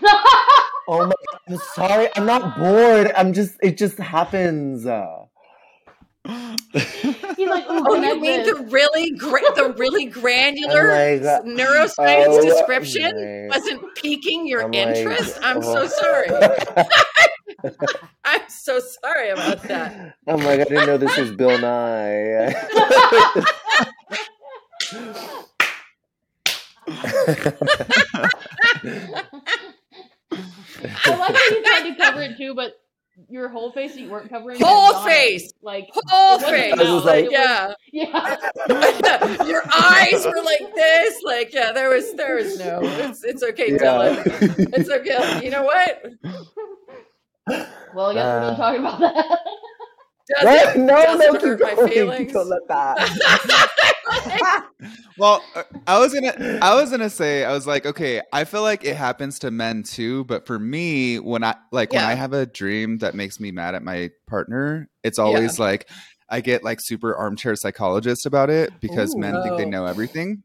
[SPEAKER 3] Oh my! I'm sorry. I'm not bored. I'm just. It just happens. Uh, [LAUGHS]
[SPEAKER 4] He's like,
[SPEAKER 1] Oh,
[SPEAKER 4] connect
[SPEAKER 1] you mean the really gra- the really granular
[SPEAKER 3] like, uh,
[SPEAKER 1] neuroscience
[SPEAKER 3] oh
[SPEAKER 1] description
[SPEAKER 3] my-
[SPEAKER 1] wasn't piquing your
[SPEAKER 3] I'm like,
[SPEAKER 1] interest? I'm so
[SPEAKER 3] oh.
[SPEAKER 1] sorry. [LAUGHS] [LAUGHS] I'm so sorry about that.
[SPEAKER 3] I'm like, I didn't know this was Bill Nye.
[SPEAKER 4] I like how you tried to cover it too, but your whole face you weren't covering.
[SPEAKER 1] Whole
[SPEAKER 4] was on it.
[SPEAKER 1] face!
[SPEAKER 4] Like
[SPEAKER 1] Whole face,
[SPEAKER 3] I was like-
[SPEAKER 1] yeah.
[SPEAKER 4] yeah. [LAUGHS]
[SPEAKER 1] Your eyes were like this, like yeah. There was, there was no. It's, it's okay, Dylan. It's okay. [LAUGHS] You know what?
[SPEAKER 4] Well, I guess we're done
[SPEAKER 3] Uh,
[SPEAKER 4] talking about that.
[SPEAKER 1] Doesn't,
[SPEAKER 3] no,
[SPEAKER 1] doesn't
[SPEAKER 3] no,
[SPEAKER 1] hurt
[SPEAKER 3] keep
[SPEAKER 1] my
[SPEAKER 3] going. [LAUGHS]
[SPEAKER 1] feelings.
[SPEAKER 3] Don't let that. [LAUGHS]
[SPEAKER 2] Well, uh, I was gonna I was gonna say I was like okay I feel like it happens to men too but for me when I like when I have a dream that makes me mad at my partner it's always like I get like super armchair psychologist about it because
[SPEAKER 4] Ooh.
[SPEAKER 2] men think they
[SPEAKER 1] Oh.
[SPEAKER 2] know everything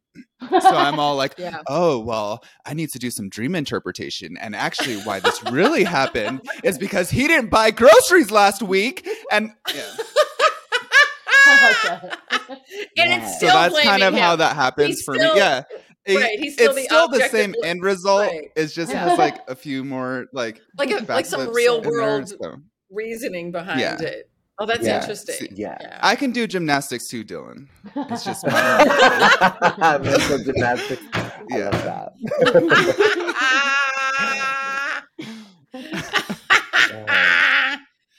[SPEAKER 2] so I'm all like [LAUGHS]
[SPEAKER 1] Yeah.
[SPEAKER 2] oh well I need to do some dream interpretation and actually why this really happened is because he didn't buy groceries last week and yeah.
[SPEAKER 4] I like that.
[SPEAKER 1] and
[SPEAKER 3] Yeah.
[SPEAKER 1] it's
[SPEAKER 2] so that's kind
[SPEAKER 1] blaming
[SPEAKER 2] of how that happens
[SPEAKER 1] He's
[SPEAKER 2] for
[SPEAKER 1] still-
[SPEAKER 2] me yeah It-
[SPEAKER 1] right, he's still
[SPEAKER 2] it's
[SPEAKER 1] the
[SPEAKER 2] still the same
[SPEAKER 1] bl-
[SPEAKER 2] end result
[SPEAKER 1] right.
[SPEAKER 2] it's just
[SPEAKER 1] Yeah.
[SPEAKER 2] has like a few more like
[SPEAKER 1] like a, like some real
[SPEAKER 2] in there,
[SPEAKER 1] world
[SPEAKER 2] so.
[SPEAKER 1] reaning behind
[SPEAKER 2] Yeah.
[SPEAKER 1] it. Oh, that's
[SPEAKER 3] Yeah.
[SPEAKER 1] interesting.
[SPEAKER 3] Yeah.
[SPEAKER 2] I can do gymnastics too, Dylan. It's just [LAUGHS] my-
[SPEAKER 3] Mental gymnastics. I
[SPEAKER 2] Yeah.
[SPEAKER 3] love that. [LAUGHS]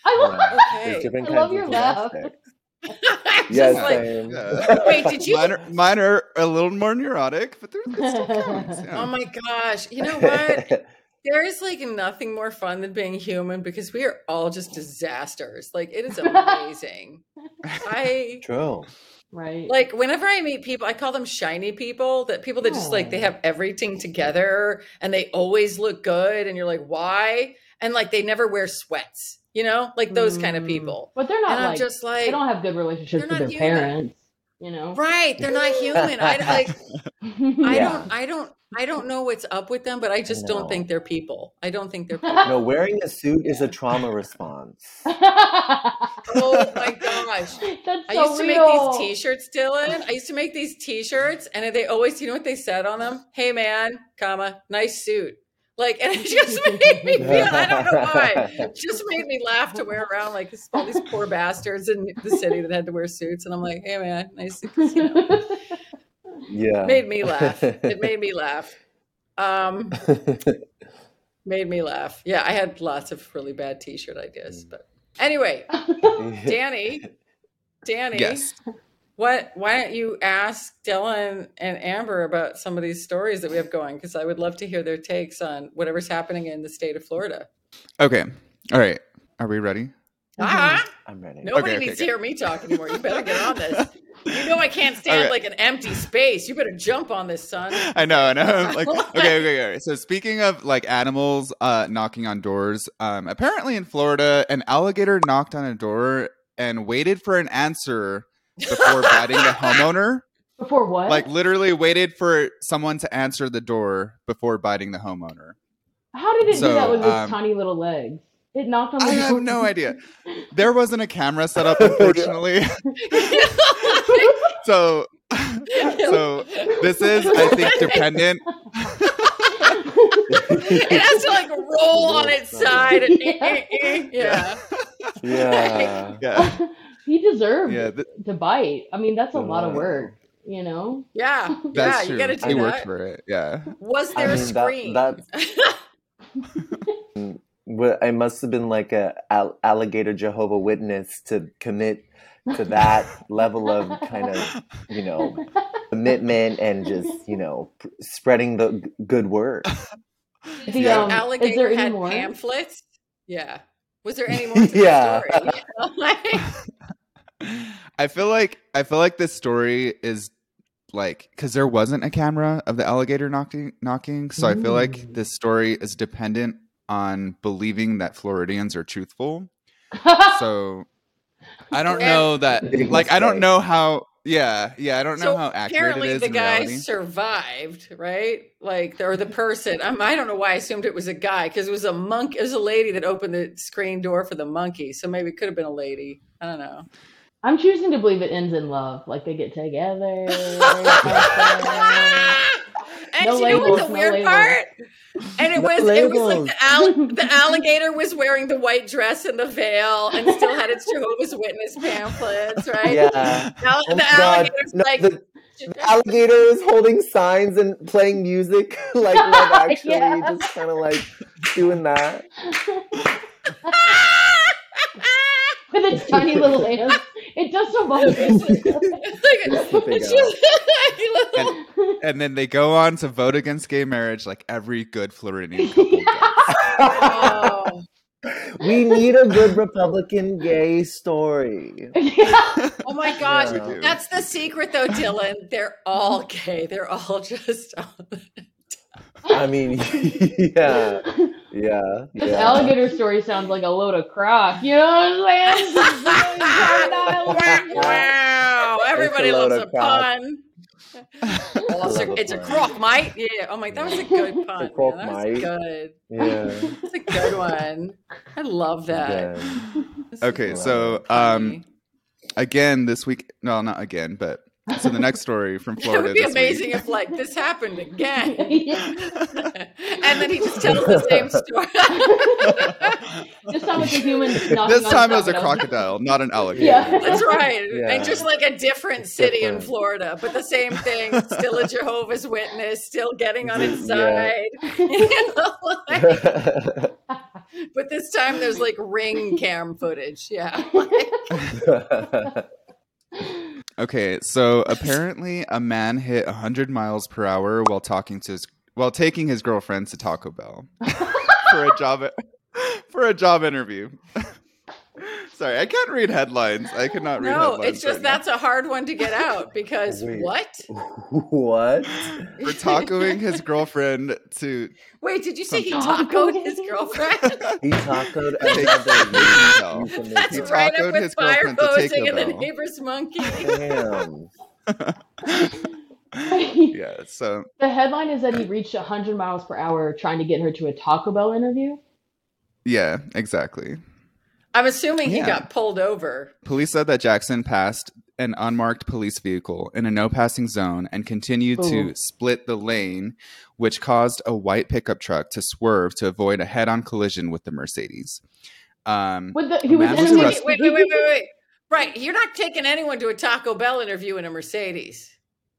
[SPEAKER 4] I love,
[SPEAKER 1] Okay.
[SPEAKER 4] I love
[SPEAKER 3] of
[SPEAKER 4] your laugh.
[SPEAKER 3] gymnastics. [LAUGHS]
[SPEAKER 1] Just
[SPEAKER 3] Yes,
[SPEAKER 1] like,
[SPEAKER 3] same.
[SPEAKER 2] Yeah.
[SPEAKER 1] Wait, did you-
[SPEAKER 2] Mine are, mine are a little more neurotic, but they're it still counts. Yeah.
[SPEAKER 1] oh my gosh. You know what? There is like nothing more fun than being human because we are all just disasters. Like it is [LAUGHS] amazing. I
[SPEAKER 3] True.
[SPEAKER 4] right.
[SPEAKER 1] like whenever I meet people, I call them shiny people. That people that just like they have everything together and they always look good, and you're like, why? And like they never wear sweats, you know, like those kind of
[SPEAKER 4] Mm.
[SPEAKER 1] people.
[SPEAKER 4] But they're not
[SPEAKER 1] And I'm
[SPEAKER 4] like,
[SPEAKER 1] just like,
[SPEAKER 4] they don't have good relationships
[SPEAKER 1] they're
[SPEAKER 4] with their
[SPEAKER 1] not human.
[SPEAKER 4] parents. You know.
[SPEAKER 1] right? They're not human. I like. [LAUGHS] I
[SPEAKER 3] Yeah.
[SPEAKER 1] don't. I don't. I don't know what's up with them, but I just
[SPEAKER 3] know.
[SPEAKER 1] don't think they're people. I don't think they're [LAUGHS] people.
[SPEAKER 3] No, wearing a suit is a trauma response.
[SPEAKER 1] oh my [LAUGHS] gosh.
[SPEAKER 4] That's
[SPEAKER 1] I
[SPEAKER 4] so
[SPEAKER 1] used to
[SPEAKER 4] real.
[SPEAKER 1] make these t-shirts, Dylan. I used to make these t-shirts and they always, you know what they said on them? Hey man, comma, nice suit. Like, and it [LAUGHS] just made me feel, I don't know why. It just made me laugh to wear around like all these poor bastards in the city that had to wear suits. And I'm like, hey man, nice suit. You know,
[SPEAKER 3] Yeah.
[SPEAKER 1] made me laugh. It made me [LAUGHS] laugh. Um, [LAUGHS] made me laugh. Yeah, I had lots of really bad t-shirt ideas, but anyway, [LAUGHS] Danny, Danny,
[SPEAKER 2] Yes.
[SPEAKER 1] what? Why don't you ask Dylan and Amber about some of these stories that we have going? Because I would love to hear their takes on whatever's happening in the state of Florida.
[SPEAKER 2] Okay. All right. Are we ready?
[SPEAKER 1] Ah,
[SPEAKER 3] I'm ready.
[SPEAKER 1] nobody
[SPEAKER 2] okay,
[SPEAKER 1] needs to hear me talk anymore. You better get on this. You know I can't stand
[SPEAKER 2] Okay.
[SPEAKER 1] like an empty space. You better jump on this, son. [LAUGHS]
[SPEAKER 2] I know, I know. I'm like, [LAUGHS] okay, okay, okay. So speaking of like animals uh, knocking on doors, um, apparently in Florida, an alligator knocked on a door and waited for an answer before biting the homeowner. [LAUGHS]
[SPEAKER 4] Before what?
[SPEAKER 2] Like literally waited for someone to answer the door before biting the homeowner.
[SPEAKER 4] How did it do that with its
[SPEAKER 2] um,
[SPEAKER 4] tiny little legs? It knocked on the
[SPEAKER 2] I
[SPEAKER 4] door.
[SPEAKER 2] have no idea. [LAUGHS] There wasn't a camera set up, [LAUGHS] unfortunately. [LAUGHS] so, so this is, I think, dependent.
[SPEAKER 1] it has to like roll on its side. And, eh, eh, eh, yeah.
[SPEAKER 3] Yeah.
[SPEAKER 2] Yeah,
[SPEAKER 4] he deserved
[SPEAKER 2] yeah, th-
[SPEAKER 4] to bite. I mean, that's a lot of work. You know.
[SPEAKER 1] Yeah. Yeah.
[SPEAKER 2] that's
[SPEAKER 1] You got to do
[SPEAKER 2] he
[SPEAKER 1] that.
[SPEAKER 2] worked for it. Yeah.
[SPEAKER 1] Was
[SPEAKER 3] I
[SPEAKER 1] there a
[SPEAKER 3] mean, that-
[SPEAKER 1] screen?
[SPEAKER 3] Well, I must have been like a alligator Jehovah Witness to commit to that level of kind of you know commitment and just you know p- spreading the g- good word. [LAUGHS]
[SPEAKER 4] The,
[SPEAKER 2] Yeah.
[SPEAKER 4] um,
[SPEAKER 1] alligator had
[SPEAKER 4] more?
[SPEAKER 1] pamphlets. Yeah. Was there any more to [LAUGHS]
[SPEAKER 3] Yeah.
[SPEAKER 1] the story? Like- [LAUGHS]
[SPEAKER 2] I feel like I feel like this story is like because there wasn't a camera of the alligator knocking knocking, so I feel like this story is dependent on believing that Floridians are truthful. [LAUGHS] So I don't
[SPEAKER 1] And-
[SPEAKER 2] know that like I don't know how yeah, yeah, I don't know
[SPEAKER 1] so
[SPEAKER 2] how accurate it
[SPEAKER 1] apparently
[SPEAKER 2] is
[SPEAKER 1] the
[SPEAKER 2] in
[SPEAKER 1] guy
[SPEAKER 2] reality.
[SPEAKER 1] survived, right? Like, or the person. Um, I don't know why I assumed it was a guy because it was a monk. It was a lady that opened the screen door for the monkey. So maybe it could have been a lady. I don't know.
[SPEAKER 4] I'm choosing to believe it ends in love. Like they get together. [LAUGHS]
[SPEAKER 1] and
[SPEAKER 4] No
[SPEAKER 1] you know what the
[SPEAKER 4] no
[SPEAKER 1] weird
[SPEAKER 4] labels.
[SPEAKER 1] part? And it
[SPEAKER 3] No
[SPEAKER 1] was it was like the, al- [LAUGHS] the alligator was wearing the white dress and the veil and still had its Jehovah's Witness pamphlets, right?
[SPEAKER 3] Yeah. Oh
[SPEAKER 1] the
[SPEAKER 3] God.
[SPEAKER 1] alligator's
[SPEAKER 3] No,
[SPEAKER 1] like
[SPEAKER 3] the, the alligator is holding signs and playing music [LAUGHS] like Love [LAUGHS] Actually,
[SPEAKER 4] Yeah.
[SPEAKER 3] just kind of like doing that.
[SPEAKER 4] With its tiny [LAUGHS] little hands. It does so much.
[SPEAKER 1] It's like- [LAUGHS]
[SPEAKER 3] Big [LAUGHS]
[SPEAKER 1] it's just-
[SPEAKER 2] And, and then they go on to vote against gay marriage like every good Floridian couple does.
[SPEAKER 1] oh,
[SPEAKER 3] We need a good Republican gay story.
[SPEAKER 1] Oh my gosh.
[SPEAKER 3] Yeah.
[SPEAKER 1] That's the secret though, Dylan. They're all gay. They're all just
[SPEAKER 3] I mean, yeah, yeah,
[SPEAKER 4] This
[SPEAKER 3] yeah.
[SPEAKER 4] alligator story sounds like a load of crock. You know what I'm saying? [LAUGHS]
[SPEAKER 1] wow. Everybody
[SPEAKER 3] load
[SPEAKER 1] loves a
[SPEAKER 3] crock.
[SPEAKER 1] pun. Oh, [LAUGHS] it's, a,
[SPEAKER 3] a
[SPEAKER 1] it's a
[SPEAKER 3] pun.
[SPEAKER 1] crock, mate. Yeah. Oh my, that was a [LAUGHS] good pun.
[SPEAKER 3] crock,
[SPEAKER 1] Yeah, that was
[SPEAKER 3] mate.
[SPEAKER 1] good.
[SPEAKER 3] Yeah.
[SPEAKER 1] That's a good one. I love that.
[SPEAKER 3] yeah.
[SPEAKER 2] Okay, so um, again this week. No, not again, but so the next story from Florida. [LAUGHS]
[SPEAKER 1] it would be amazing
[SPEAKER 2] Week.
[SPEAKER 1] if like this happened again. [LAUGHS] [LAUGHS] And then he just tells the same story.
[SPEAKER 4] This time it's a human.
[SPEAKER 2] this time it was a
[SPEAKER 4] crocodile.
[SPEAKER 2] crocodile, not an alligator.
[SPEAKER 4] Yeah.
[SPEAKER 1] That's right.
[SPEAKER 3] Yeah.
[SPEAKER 1] And just like a different city in Florida, but the same thing. Still a Jehovah's Witness, still getting on its
[SPEAKER 3] Yeah.
[SPEAKER 1] side. You know, like- but this time there's like ring cam footage. Yeah.
[SPEAKER 2] Okay, so apparently a man hit 100 miles per hour while talking to his while taking his girlfriend to Taco Bell [LAUGHS] for a job for a job interview. [LAUGHS] Sorry, I can't read headlines. I cannot read
[SPEAKER 1] No,
[SPEAKER 2] headlines.
[SPEAKER 1] it's just
[SPEAKER 2] right now.
[SPEAKER 1] that's a hard one to get out because
[SPEAKER 3] Wait.
[SPEAKER 1] what? [LAUGHS]
[SPEAKER 3] what?
[SPEAKER 2] for tacoing his girlfriend to
[SPEAKER 1] Wait, did you say he
[SPEAKER 4] Taco [LAUGHS]
[SPEAKER 1] tacoed his
[SPEAKER 4] his
[SPEAKER 1] girlfriend?
[SPEAKER 3] He tacoed
[SPEAKER 2] Take
[SPEAKER 3] another
[SPEAKER 1] That's
[SPEAKER 2] He
[SPEAKER 1] right
[SPEAKER 2] tacoed
[SPEAKER 1] up with
[SPEAKER 2] his
[SPEAKER 1] fire
[SPEAKER 2] girlfriend to
[SPEAKER 1] hosing
[SPEAKER 2] Taco
[SPEAKER 1] and the
[SPEAKER 2] Bell.
[SPEAKER 1] neighbor's monkey.
[SPEAKER 3] Damn. [LAUGHS]
[SPEAKER 2] yeah. So
[SPEAKER 4] The headline is that he reached 100 miles per hour trying to get her to a Taco Bell interview.
[SPEAKER 2] yeah, exactly.
[SPEAKER 1] I'm assuming he
[SPEAKER 2] Yeah.
[SPEAKER 1] got pulled over.
[SPEAKER 2] Police said that Jackson passed an unmarked police vehicle in a no passing zone and continued to split the lane, which caused a white pickup truck to swerve to avoid a head on collision with the Mercedes. Um,
[SPEAKER 4] With the, he was
[SPEAKER 2] was
[SPEAKER 4] interviewing-
[SPEAKER 1] Wait, wait, wait, wait, wait. Right, you're not taking anyone to a Taco Bell interview in a Mercedes.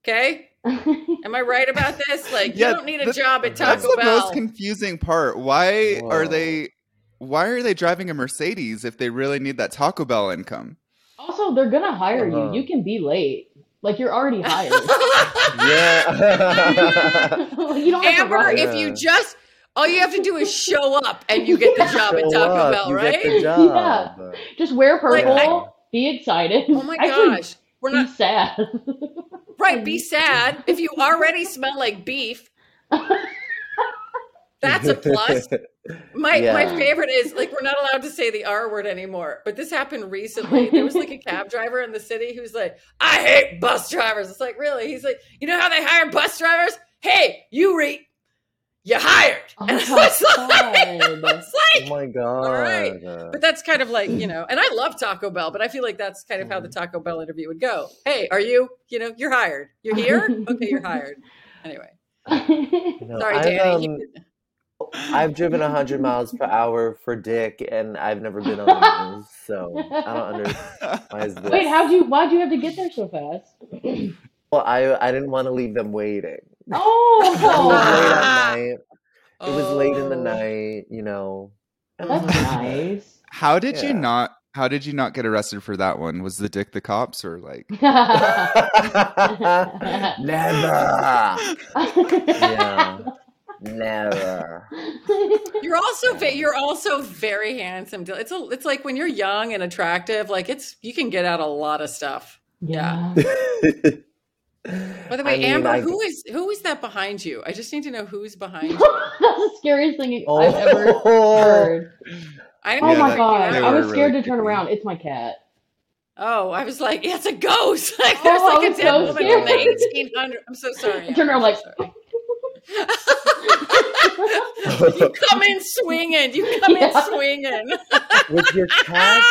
[SPEAKER 1] Okay? [LAUGHS] Am I right about this? Like,
[SPEAKER 2] Yeah,
[SPEAKER 1] you don't need a
[SPEAKER 2] that-
[SPEAKER 1] job at Taco
[SPEAKER 2] that's
[SPEAKER 1] Taco
[SPEAKER 2] the
[SPEAKER 1] Bell.
[SPEAKER 2] most confusing part. Why
[SPEAKER 3] Whoa.
[SPEAKER 2] are they? Why are they driving a Mercedes if they really need that Taco Bell income?
[SPEAKER 4] also, they're gonna hire
[SPEAKER 3] Uh-huh.
[SPEAKER 4] you. You can be late. Like you're already hired. [LAUGHS]
[SPEAKER 3] Yeah. [LAUGHS]
[SPEAKER 4] you don't have
[SPEAKER 1] Amber,
[SPEAKER 4] rush.
[SPEAKER 1] if you just all you have to do is show up and you get the job at Taco
[SPEAKER 3] up,
[SPEAKER 1] Bell,
[SPEAKER 3] you
[SPEAKER 1] right?
[SPEAKER 3] Get the job.
[SPEAKER 4] Just wear purple.
[SPEAKER 1] Like, I-
[SPEAKER 4] be excited.
[SPEAKER 1] Oh my
[SPEAKER 4] Actually,
[SPEAKER 1] gosh. We're
[SPEAKER 4] be
[SPEAKER 1] not
[SPEAKER 4] sad.
[SPEAKER 1] right, be [LAUGHS] sad. If you already smell like beef, that's a plus. [LAUGHS] My
[SPEAKER 3] Yeah.
[SPEAKER 1] my favorite is like we're not allowed to say the R word anymore, but this happened recently. There was like a cab [LAUGHS] driver in the city who's like, "I hate bus drivers." It's like, really? He's like, "You know how they hire bus drivers? Hey, you read, you hired."
[SPEAKER 4] Oh
[SPEAKER 1] and [LAUGHS] I
[SPEAKER 4] my
[SPEAKER 1] was like, I
[SPEAKER 4] God.
[SPEAKER 1] was
[SPEAKER 3] Oh my god.
[SPEAKER 1] right. but that's kind of like you [CLEARS THROAT] know, and I love Taco Bell, but I feel like that's kind of how the Taco Bell interview would go. Hey, are you? You know, you're hired. You're here. Okay, you're hired. Anyway,
[SPEAKER 3] No,
[SPEAKER 1] sorry,
[SPEAKER 3] I've,
[SPEAKER 1] Danny.
[SPEAKER 3] um, I've driven 100 miles per hour for dick, and I've never been on the news, so I don't understand. Why is this?
[SPEAKER 4] Wait, how'd you? Why'd you have to get there so fast?
[SPEAKER 3] Well, I I didn't want to leave them waiting. Oh, It was
[SPEAKER 4] Oh,
[SPEAKER 3] late at night. It was late in the
[SPEAKER 1] Oh.
[SPEAKER 3] night, you know.
[SPEAKER 4] that's nice.
[SPEAKER 2] How did
[SPEAKER 3] Yeah.
[SPEAKER 2] you not? How did you not get arrested for that one? Was the dick the cops or like? [LAUGHS] [LAUGHS]
[SPEAKER 3] Never. [LAUGHS] Yeah. Never. [LAUGHS]
[SPEAKER 1] You're also ve- you're also very handsome. It's a, it's like when you're young and attractive, like it's you can get out a lot of stuff.
[SPEAKER 4] yeah.
[SPEAKER 1] By the [LAUGHS] way,
[SPEAKER 3] I mean,
[SPEAKER 1] Amber,
[SPEAKER 3] I-
[SPEAKER 1] who is who is that behind you? I just need to know who's behind [LAUGHS] you.
[SPEAKER 4] That's the scariest thing
[SPEAKER 3] Oh.
[SPEAKER 4] I've ever oh. heard.
[SPEAKER 1] I didn't
[SPEAKER 4] Oh my
[SPEAKER 1] freak
[SPEAKER 4] god! I was scared
[SPEAKER 2] really
[SPEAKER 4] to turn
[SPEAKER 2] creepy.
[SPEAKER 4] around. It's my cat.
[SPEAKER 1] Oh, I was like, yeah, it's a ghost. Like oh, there's
[SPEAKER 4] Oh,
[SPEAKER 1] like
[SPEAKER 4] I
[SPEAKER 1] a
[SPEAKER 4] was
[SPEAKER 1] dead
[SPEAKER 4] so
[SPEAKER 1] woman from the
[SPEAKER 4] scared.
[SPEAKER 1] 1800s. I'm so sorry.
[SPEAKER 4] I turned
[SPEAKER 1] Amber,
[SPEAKER 4] around
[SPEAKER 1] I'm so sorry. You come in swinging. You come
[SPEAKER 4] Yeah.
[SPEAKER 1] in swinging.
[SPEAKER 3] With your cat,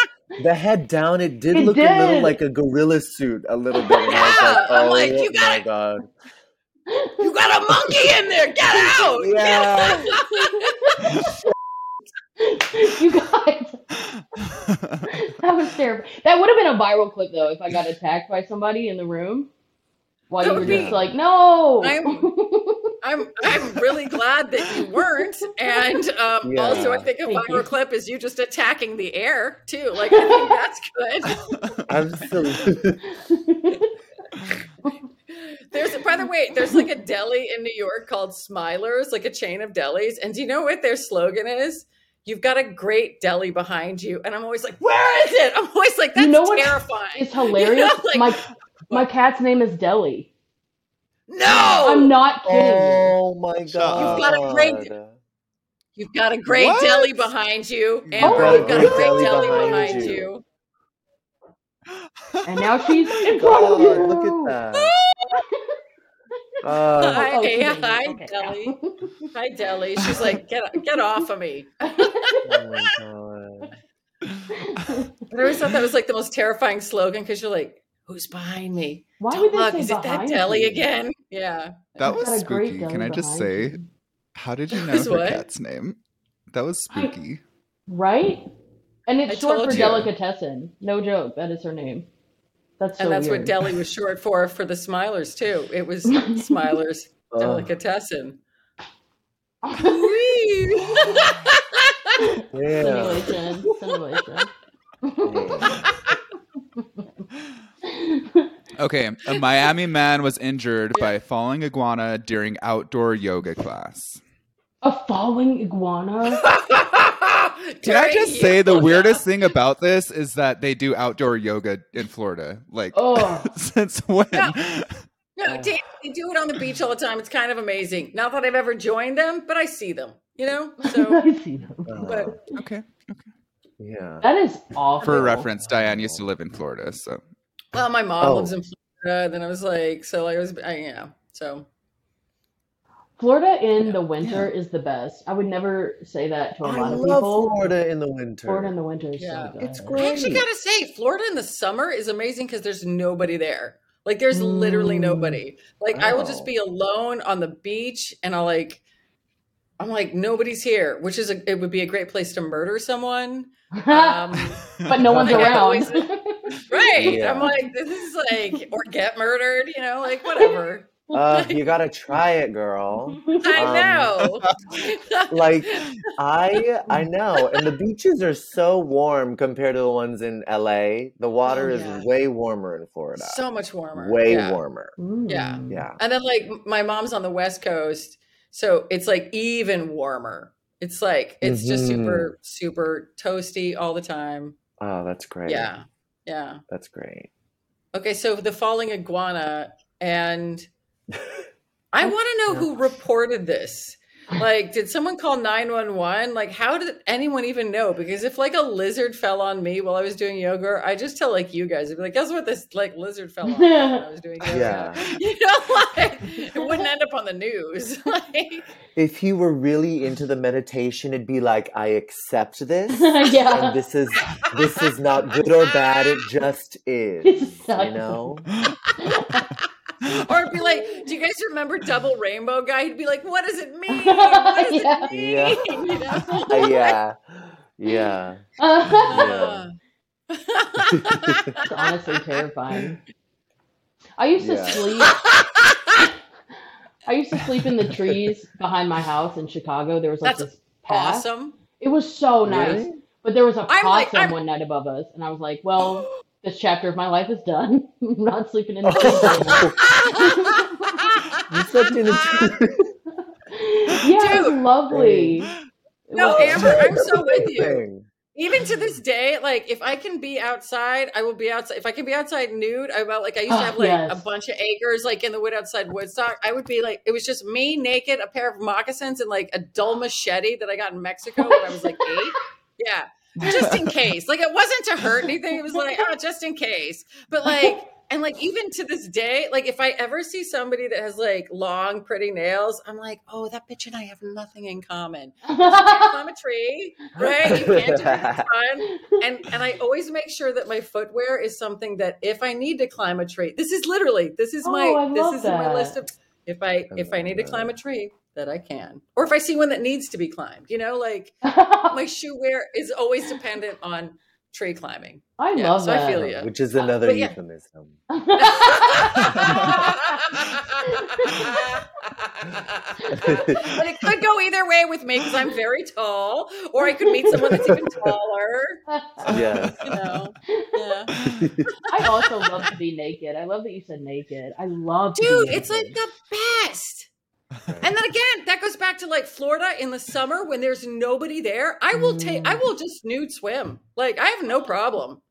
[SPEAKER 3] the head down, it did
[SPEAKER 4] It
[SPEAKER 3] look a little like a gorilla suit, a little bit. And
[SPEAKER 1] Yeah,
[SPEAKER 3] like,
[SPEAKER 1] I'm
[SPEAKER 3] oh
[SPEAKER 1] like, you
[SPEAKER 3] my
[SPEAKER 1] gotta-
[SPEAKER 3] god.
[SPEAKER 1] You got a monkey in there. Get out. [LAUGHS]
[SPEAKER 3] Yeah. [LAUGHS]
[SPEAKER 4] you guys, [LAUGHS] that was terrible. That would have been a viral clip though if I got attacked by somebody in the room while
[SPEAKER 1] That
[SPEAKER 4] you were
[SPEAKER 1] would
[SPEAKER 4] just
[SPEAKER 1] be-
[SPEAKER 4] like, no.
[SPEAKER 1] I'm- I'm I'm really glad that you weren't. And um,
[SPEAKER 3] Yeah.
[SPEAKER 1] also, I think a
[SPEAKER 4] Thank
[SPEAKER 1] viral
[SPEAKER 4] you.
[SPEAKER 1] clip is you just attacking the air too. Like I think that's good.
[SPEAKER 3] I'm [LAUGHS] Absolutely. [LAUGHS]
[SPEAKER 1] There's by the way, there's like a deli in New York called Smilers, like a chain of delis. And do you know what their slogan is? you've got a great deli behind you, and I'm always like, where is it? I'm always like, that's
[SPEAKER 4] You know what
[SPEAKER 1] terrifying.
[SPEAKER 4] It's hilarious. [LAUGHS]
[SPEAKER 1] like-
[SPEAKER 4] my my cat's name is Deli.
[SPEAKER 1] no,
[SPEAKER 4] I'm not kidding.
[SPEAKER 3] Oh my god!
[SPEAKER 2] You've
[SPEAKER 3] god!
[SPEAKER 1] got a great- You've got a great
[SPEAKER 2] What?
[SPEAKER 1] deli behind you,
[SPEAKER 2] You've
[SPEAKER 1] Amber.
[SPEAKER 4] got
[SPEAKER 1] You've got a
[SPEAKER 4] great
[SPEAKER 1] great
[SPEAKER 3] deli
[SPEAKER 1] deli
[SPEAKER 3] behind
[SPEAKER 1] behind
[SPEAKER 3] you.
[SPEAKER 1] you.
[SPEAKER 4] And now she's [LAUGHS] in front
[SPEAKER 3] God,
[SPEAKER 4] of you.
[SPEAKER 3] look at that. [LAUGHS] Uh,
[SPEAKER 1] Hi,
[SPEAKER 4] Oh, she's
[SPEAKER 1] hi,
[SPEAKER 4] here. Okay.
[SPEAKER 1] Deli. [LAUGHS] Hi, Deli. She's like, get get off of me.
[SPEAKER 3] oh my god!
[SPEAKER 1] I always thought that was like the most terrifying slogan because you're like, who's behind me?
[SPEAKER 4] Why
[SPEAKER 1] Don't
[SPEAKER 4] would they
[SPEAKER 1] look,
[SPEAKER 4] say
[SPEAKER 1] is it that
[SPEAKER 4] behind
[SPEAKER 1] deli
[SPEAKER 4] you?
[SPEAKER 1] again? [LAUGHS] Yeah.
[SPEAKER 2] That was
[SPEAKER 4] a
[SPEAKER 2] spooky.
[SPEAKER 4] deli
[SPEAKER 2] Can I just say,
[SPEAKER 4] you.
[SPEAKER 2] how did you [LAUGHS] know
[SPEAKER 1] Was
[SPEAKER 2] her
[SPEAKER 1] what?
[SPEAKER 2] cat's name? That was
[SPEAKER 4] I-
[SPEAKER 2] spooky.
[SPEAKER 4] Right? And it's
[SPEAKER 1] I
[SPEAKER 4] short for
[SPEAKER 1] you.
[SPEAKER 4] delicatessen. No joke. That is her name. That's so
[SPEAKER 1] and that's
[SPEAKER 4] weird.
[SPEAKER 1] what deli was short for for the Smilers too. It was [LAUGHS] Smilers
[SPEAKER 3] Ugh.
[SPEAKER 1] delicatessen.
[SPEAKER 3] Yeah.
[SPEAKER 4] Simulation. Simulation.
[SPEAKER 2] Okay, a Miami man was injured by falling iguana during outdoor yoga class.
[SPEAKER 4] A falling iguana?
[SPEAKER 2] Can I just say the weirdest thing about this is that they do outdoor yoga in Florida? Like,
[SPEAKER 4] Oh. [LAUGHS]
[SPEAKER 2] since when?
[SPEAKER 1] No. No, they, they do it on the beach all the time. It's kind of amazing. Not that I've ever joined them, but I see them. You know, so [LAUGHS]
[SPEAKER 4] I see them. Oh.
[SPEAKER 1] but
[SPEAKER 2] Okay.
[SPEAKER 3] yeah.
[SPEAKER 4] That is awful.
[SPEAKER 2] For reference, Diane used to live in Florida, so
[SPEAKER 1] well, my mom
[SPEAKER 3] Oh.
[SPEAKER 1] lives in Florida. Then I was like, so I was, I, yeah. So
[SPEAKER 4] Florida in the winter is the best. I would never say that to a
[SPEAKER 3] I
[SPEAKER 4] lot of
[SPEAKER 3] love. Florida in the winter.
[SPEAKER 4] Florida in the winter is
[SPEAKER 1] Yeah.
[SPEAKER 4] so good.
[SPEAKER 3] It's
[SPEAKER 1] I actually gotta say, Florida in the summer is amazing because there's nobody there. Like there's literally
[SPEAKER 4] Mm.
[SPEAKER 1] nobody. Like I will just be alone on the beach, and I'll like, I'm like nobody's here, which is a, it would be a great place to murder someone. [LAUGHS] Um,
[SPEAKER 4] but no one's
[SPEAKER 1] Like,
[SPEAKER 4] around.
[SPEAKER 1] always- right?
[SPEAKER 3] Yeah.
[SPEAKER 1] I'm like, this is like, or get murdered, you know, like whatever.
[SPEAKER 3] Uh, you gotta try it, girl. [LAUGHS]
[SPEAKER 1] I
[SPEAKER 3] Um,
[SPEAKER 1] know. [LAUGHS]
[SPEAKER 3] Like I, I know, and the beaches are so warm compared to the ones in LA. The water
[SPEAKER 1] Oh,
[SPEAKER 3] is way warmer in Florida.
[SPEAKER 1] so much warmer.
[SPEAKER 3] way
[SPEAKER 1] yeah.
[SPEAKER 3] warmer.
[SPEAKER 4] Mm.
[SPEAKER 1] Yeah.
[SPEAKER 3] Yeah.
[SPEAKER 1] And then like my mom's on the West Coast, so it's like even warmer. It's like it's just
[SPEAKER 3] Mhm.
[SPEAKER 1] super super toasty all the time.
[SPEAKER 3] Oh, that's great.
[SPEAKER 1] Yeah. Yeah.
[SPEAKER 3] That's great.
[SPEAKER 1] Okay, so the falling iguana and [LAUGHS] I want to know who reported this. Like, did someone call 911? Like, how did anyone even know? Because if like a lizard fell on me while I was doing yoga, I just tell like you guys, I'd be like, guess what? This like lizard fell on me when I was doing [LAUGHS] yoga.
[SPEAKER 3] Yeah. [LAUGHS]
[SPEAKER 1] You know, like it wouldn't end up on the news. [LAUGHS] like,
[SPEAKER 3] If you were really into the meditation, it'd be like, I accept this.
[SPEAKER 4] yeah.
[SPEAKER 3] And this is this is not good or bad, it just is.
[SPEAKER 4] Exactly.
[SPEAKER 3] You know? [LAUGHS]
[SPEAKER 1] or be like, do you guys remember Double Rainbow Guy? He'd be like, what does it mean? [LAUGHS] What does
[SPEAKER 4] Yeah.
[SPEAKER 1] it mean?
[SPEAKER 3] Yeah. [LAUGHS]
[SPEAKER 1] You know?
[SPEAKER 3] Uh, yeah. Yeah.
[SPEAKER 1] Yeah.
[SPEAKER 4] it's honestly terrifying. I used to sleep. I used to sleep in the trees behind my house in Chicago. There was like
[SPEAKER 1] That's
[SPEAKER 4] this path.
[SPEAKER 1] awesome.
[SPEAKER 4] It was so nice.
[SPEAKER 3] Really?
[SPEAKER 4] But there was a
[SPEAKER 1] I'm
[SPEAKER 4] possum
[SPEAKER 1] like- I'm-
[SPEAKER 4] one night above us, and I was like, "Well, [GASPS] this chapter of my life is done. [LAUGHS] I'm not sleeping in the [LAUGHS] trees anymore."
[SPEAKER 3] You slept in a tree.
[SPEAKER 4] yeah, it was
[SPEAKER 1] Dude.
[SPEAKER 4] lovely. It
[SPEAKER 1] No,
[SPEAKER 4] was-
[SPEAKER 1] Amber, I'm so with you. Even to this day, like if I can be outside, I will be outside. If I can be outside nude, I about like I used to
[SPEAKER 4] Ah,
[SPEAKER 1] have like
[SPEAKER 4] yes.
[SPEAKER 1] a bunch of acres like in the wood outside Woodstock. I would be like it was just me naked, a pair of moccasins, and like a dull machete that I got in Mexico when I was like eight. [LAUGHS] Yeah. Just in [LAUGHS] case. Like it wasn't to hurt anything. It was like, oh, just in case. But like and like even to this day, like if I ever see somebody that has like long, pretty nails, I'm like, oh, that bitch and I have nothing in common. [LAUGHS] You can't climb a tree, right? You can't do the sun. [LAUGHS] And and I always make sure that my footwear is something that if I need to climb a tree, this is literally this is my
[SPEAKER 4] Oh,
[SPEAKER 1] this is in my list of if I if I need to climb a tree that I can, or if I see one that needs to be climbed, you know, like [LAUGHS] my shoe wear is always dependent on tree climbing.
[SPEAKER 4] I
[SPEAKER 1] Yeah,
[SPEAKER 4] love
[SPEAKER 1] so I feel ya.
[SPEAKER 3] Which is uh, another
[SPEAKER 1] But yeah.
[SPEAKER 3] euphemism. [LAUGHS]
[SPEAKER 1] but it could go either way with me because I'm very tall, or I could meet someone that's even taller. [LAUGHS]
[SPEAKER 3] Yes.
[SPEAKER 1] You know, yeah.
[SPEAKER 4] I also love to be naked. I love that you said naked. I love to be
[SPEAKER 1] Dude,
[SPEAKER 4] naked.
[SPEAKER 1] it's like the best. And then again, that goes back to like Florida in the summer when there's nobody there. I will take, I will just nude swim. Like I have no problem.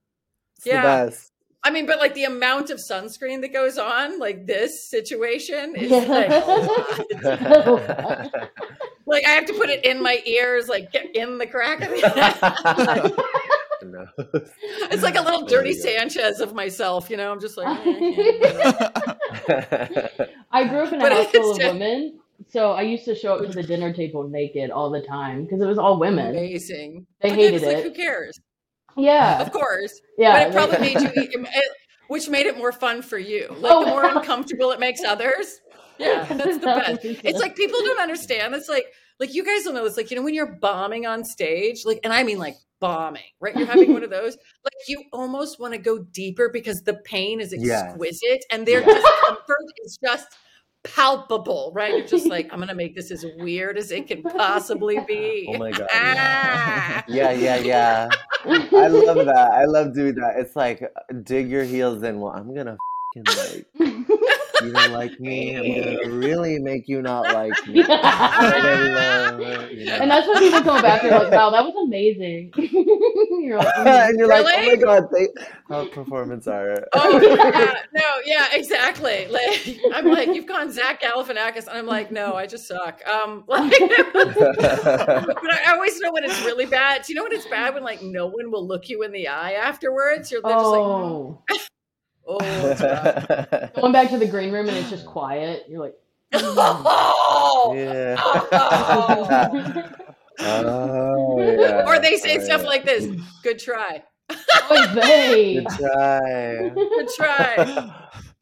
[SPEAKER 3] It's
[SPEAKER 1] Yeah.
[SPEAKER 3] the best.
[SPEAKER 1] I mean, but like the amount of sunscreen that goes on, like this situation is
[SPEAKER 4] Yeah.
[SPEAKER 1] like. [LAUGHS] Like I have to put it in my ears, like get in the crack of the [LAUGHS]
[SPEAKER 3] no.
[SPEAKER 1] It's like a little dirty. Sanchez of myself, you know. I'm just like, eh, I can't. [LAUGHS] [LAUGHS]
[SPEAKER 4] I grew up in a
[SPEAKER 1] But
[SPEAKER 4] house full of
[SPEAKER 1] just-
[SPEAKER 4] women, so I used to show up to the dinner table naked all the time because it was all women.
[SPEAKER 1] amazing.
[SPEAKER 4] They
[SPEAKER 1] But
[SPEAKER 4] hated
[SPEAKER 1] it's like,
[SPEAKER 4] it.
[SPEAKER 1] Who cares?
[SPEAKER 4] Yeah,
[SPEAKER 1] Of course,
[SPEAKER 4] yeah.
[SPEAKER 1] but it probably
[SPEAKER 4] they- [LAUGHS]
[SPEAKER 1] made you, it, which made it more fun for you. Like the
[SPEAKER 4] Oh.
[SPEAKER 1] more uncomfortable it makes others. Yeah, that's the best. It's like people don't understand. It's like like you guys don't know. It's like you know when you're bombing on stage, like, and I mean like bombing, right? You're having one of [LAUGHS] those. Like you almost want to go deeper because the pain is
[SPEAKER 3] Yes.
[SPEAKER 1] exquisite and their
[SPEAKER 3] Yes.
[SPEAKER 1] discomfort is just palpable, right? You're just like, I'm gonna make this as weird as it can possibly be.
[SPEAKER 3] Oh my God, [LAUGHS]
[SPEAKER 1] Ah.
[SPEAKER 3] yeah, yeah, yeah. I love that. I love doing that. It's like dig your heels in. Well, I'm gonna fing like you don't [LAUGHS] like me. I'm gonna really make you not like [LAUGHS] me.
[SPEAKER 4] Yeah.
[SPEAKER 3] I love it, you know?
[SPEAKER 4] and that's when people come back. They're like, "Wow, that was amazing." [LAUGHS] you're like, "Mm."
[SPEAKER 3] and you're like, oh my god, they, how performance art.
[SPEAKER 1] Oh yeah, no, yeah, exactly. Like I'm like, you've gone Zach Galifianakis, and I'm like, no, I just suck. Um, like, but I always know when it's really bad. Do you know when it's bad when like no one will look you in the eye afterwards? You're they're just like,
[SPEAKER 4] oh,
[SPEAKER 1] oh, it's rough.
[SPEAKER 4] going back to the green room and it's just quiet. You're like,
[SPEAKER 1] oh. [LAUGHS]
[SPEAKER 3] yeah. [LAUGHS]
[SPEAKER 1] Oh.
[SPEAKER 3] oh, yeah.
[SPEAKER 1] Or they say
[SPEAKER 3] Oh,
[SPEAKER 1] stuff
[SPEAKER 3] yeah.
[SPEAKER 1] like this. Good try.
[SPEAKER 4] Oy vey. [LAUGHS]
[SPEAKER 3] Good try.
[SPEAKER 1] Good try.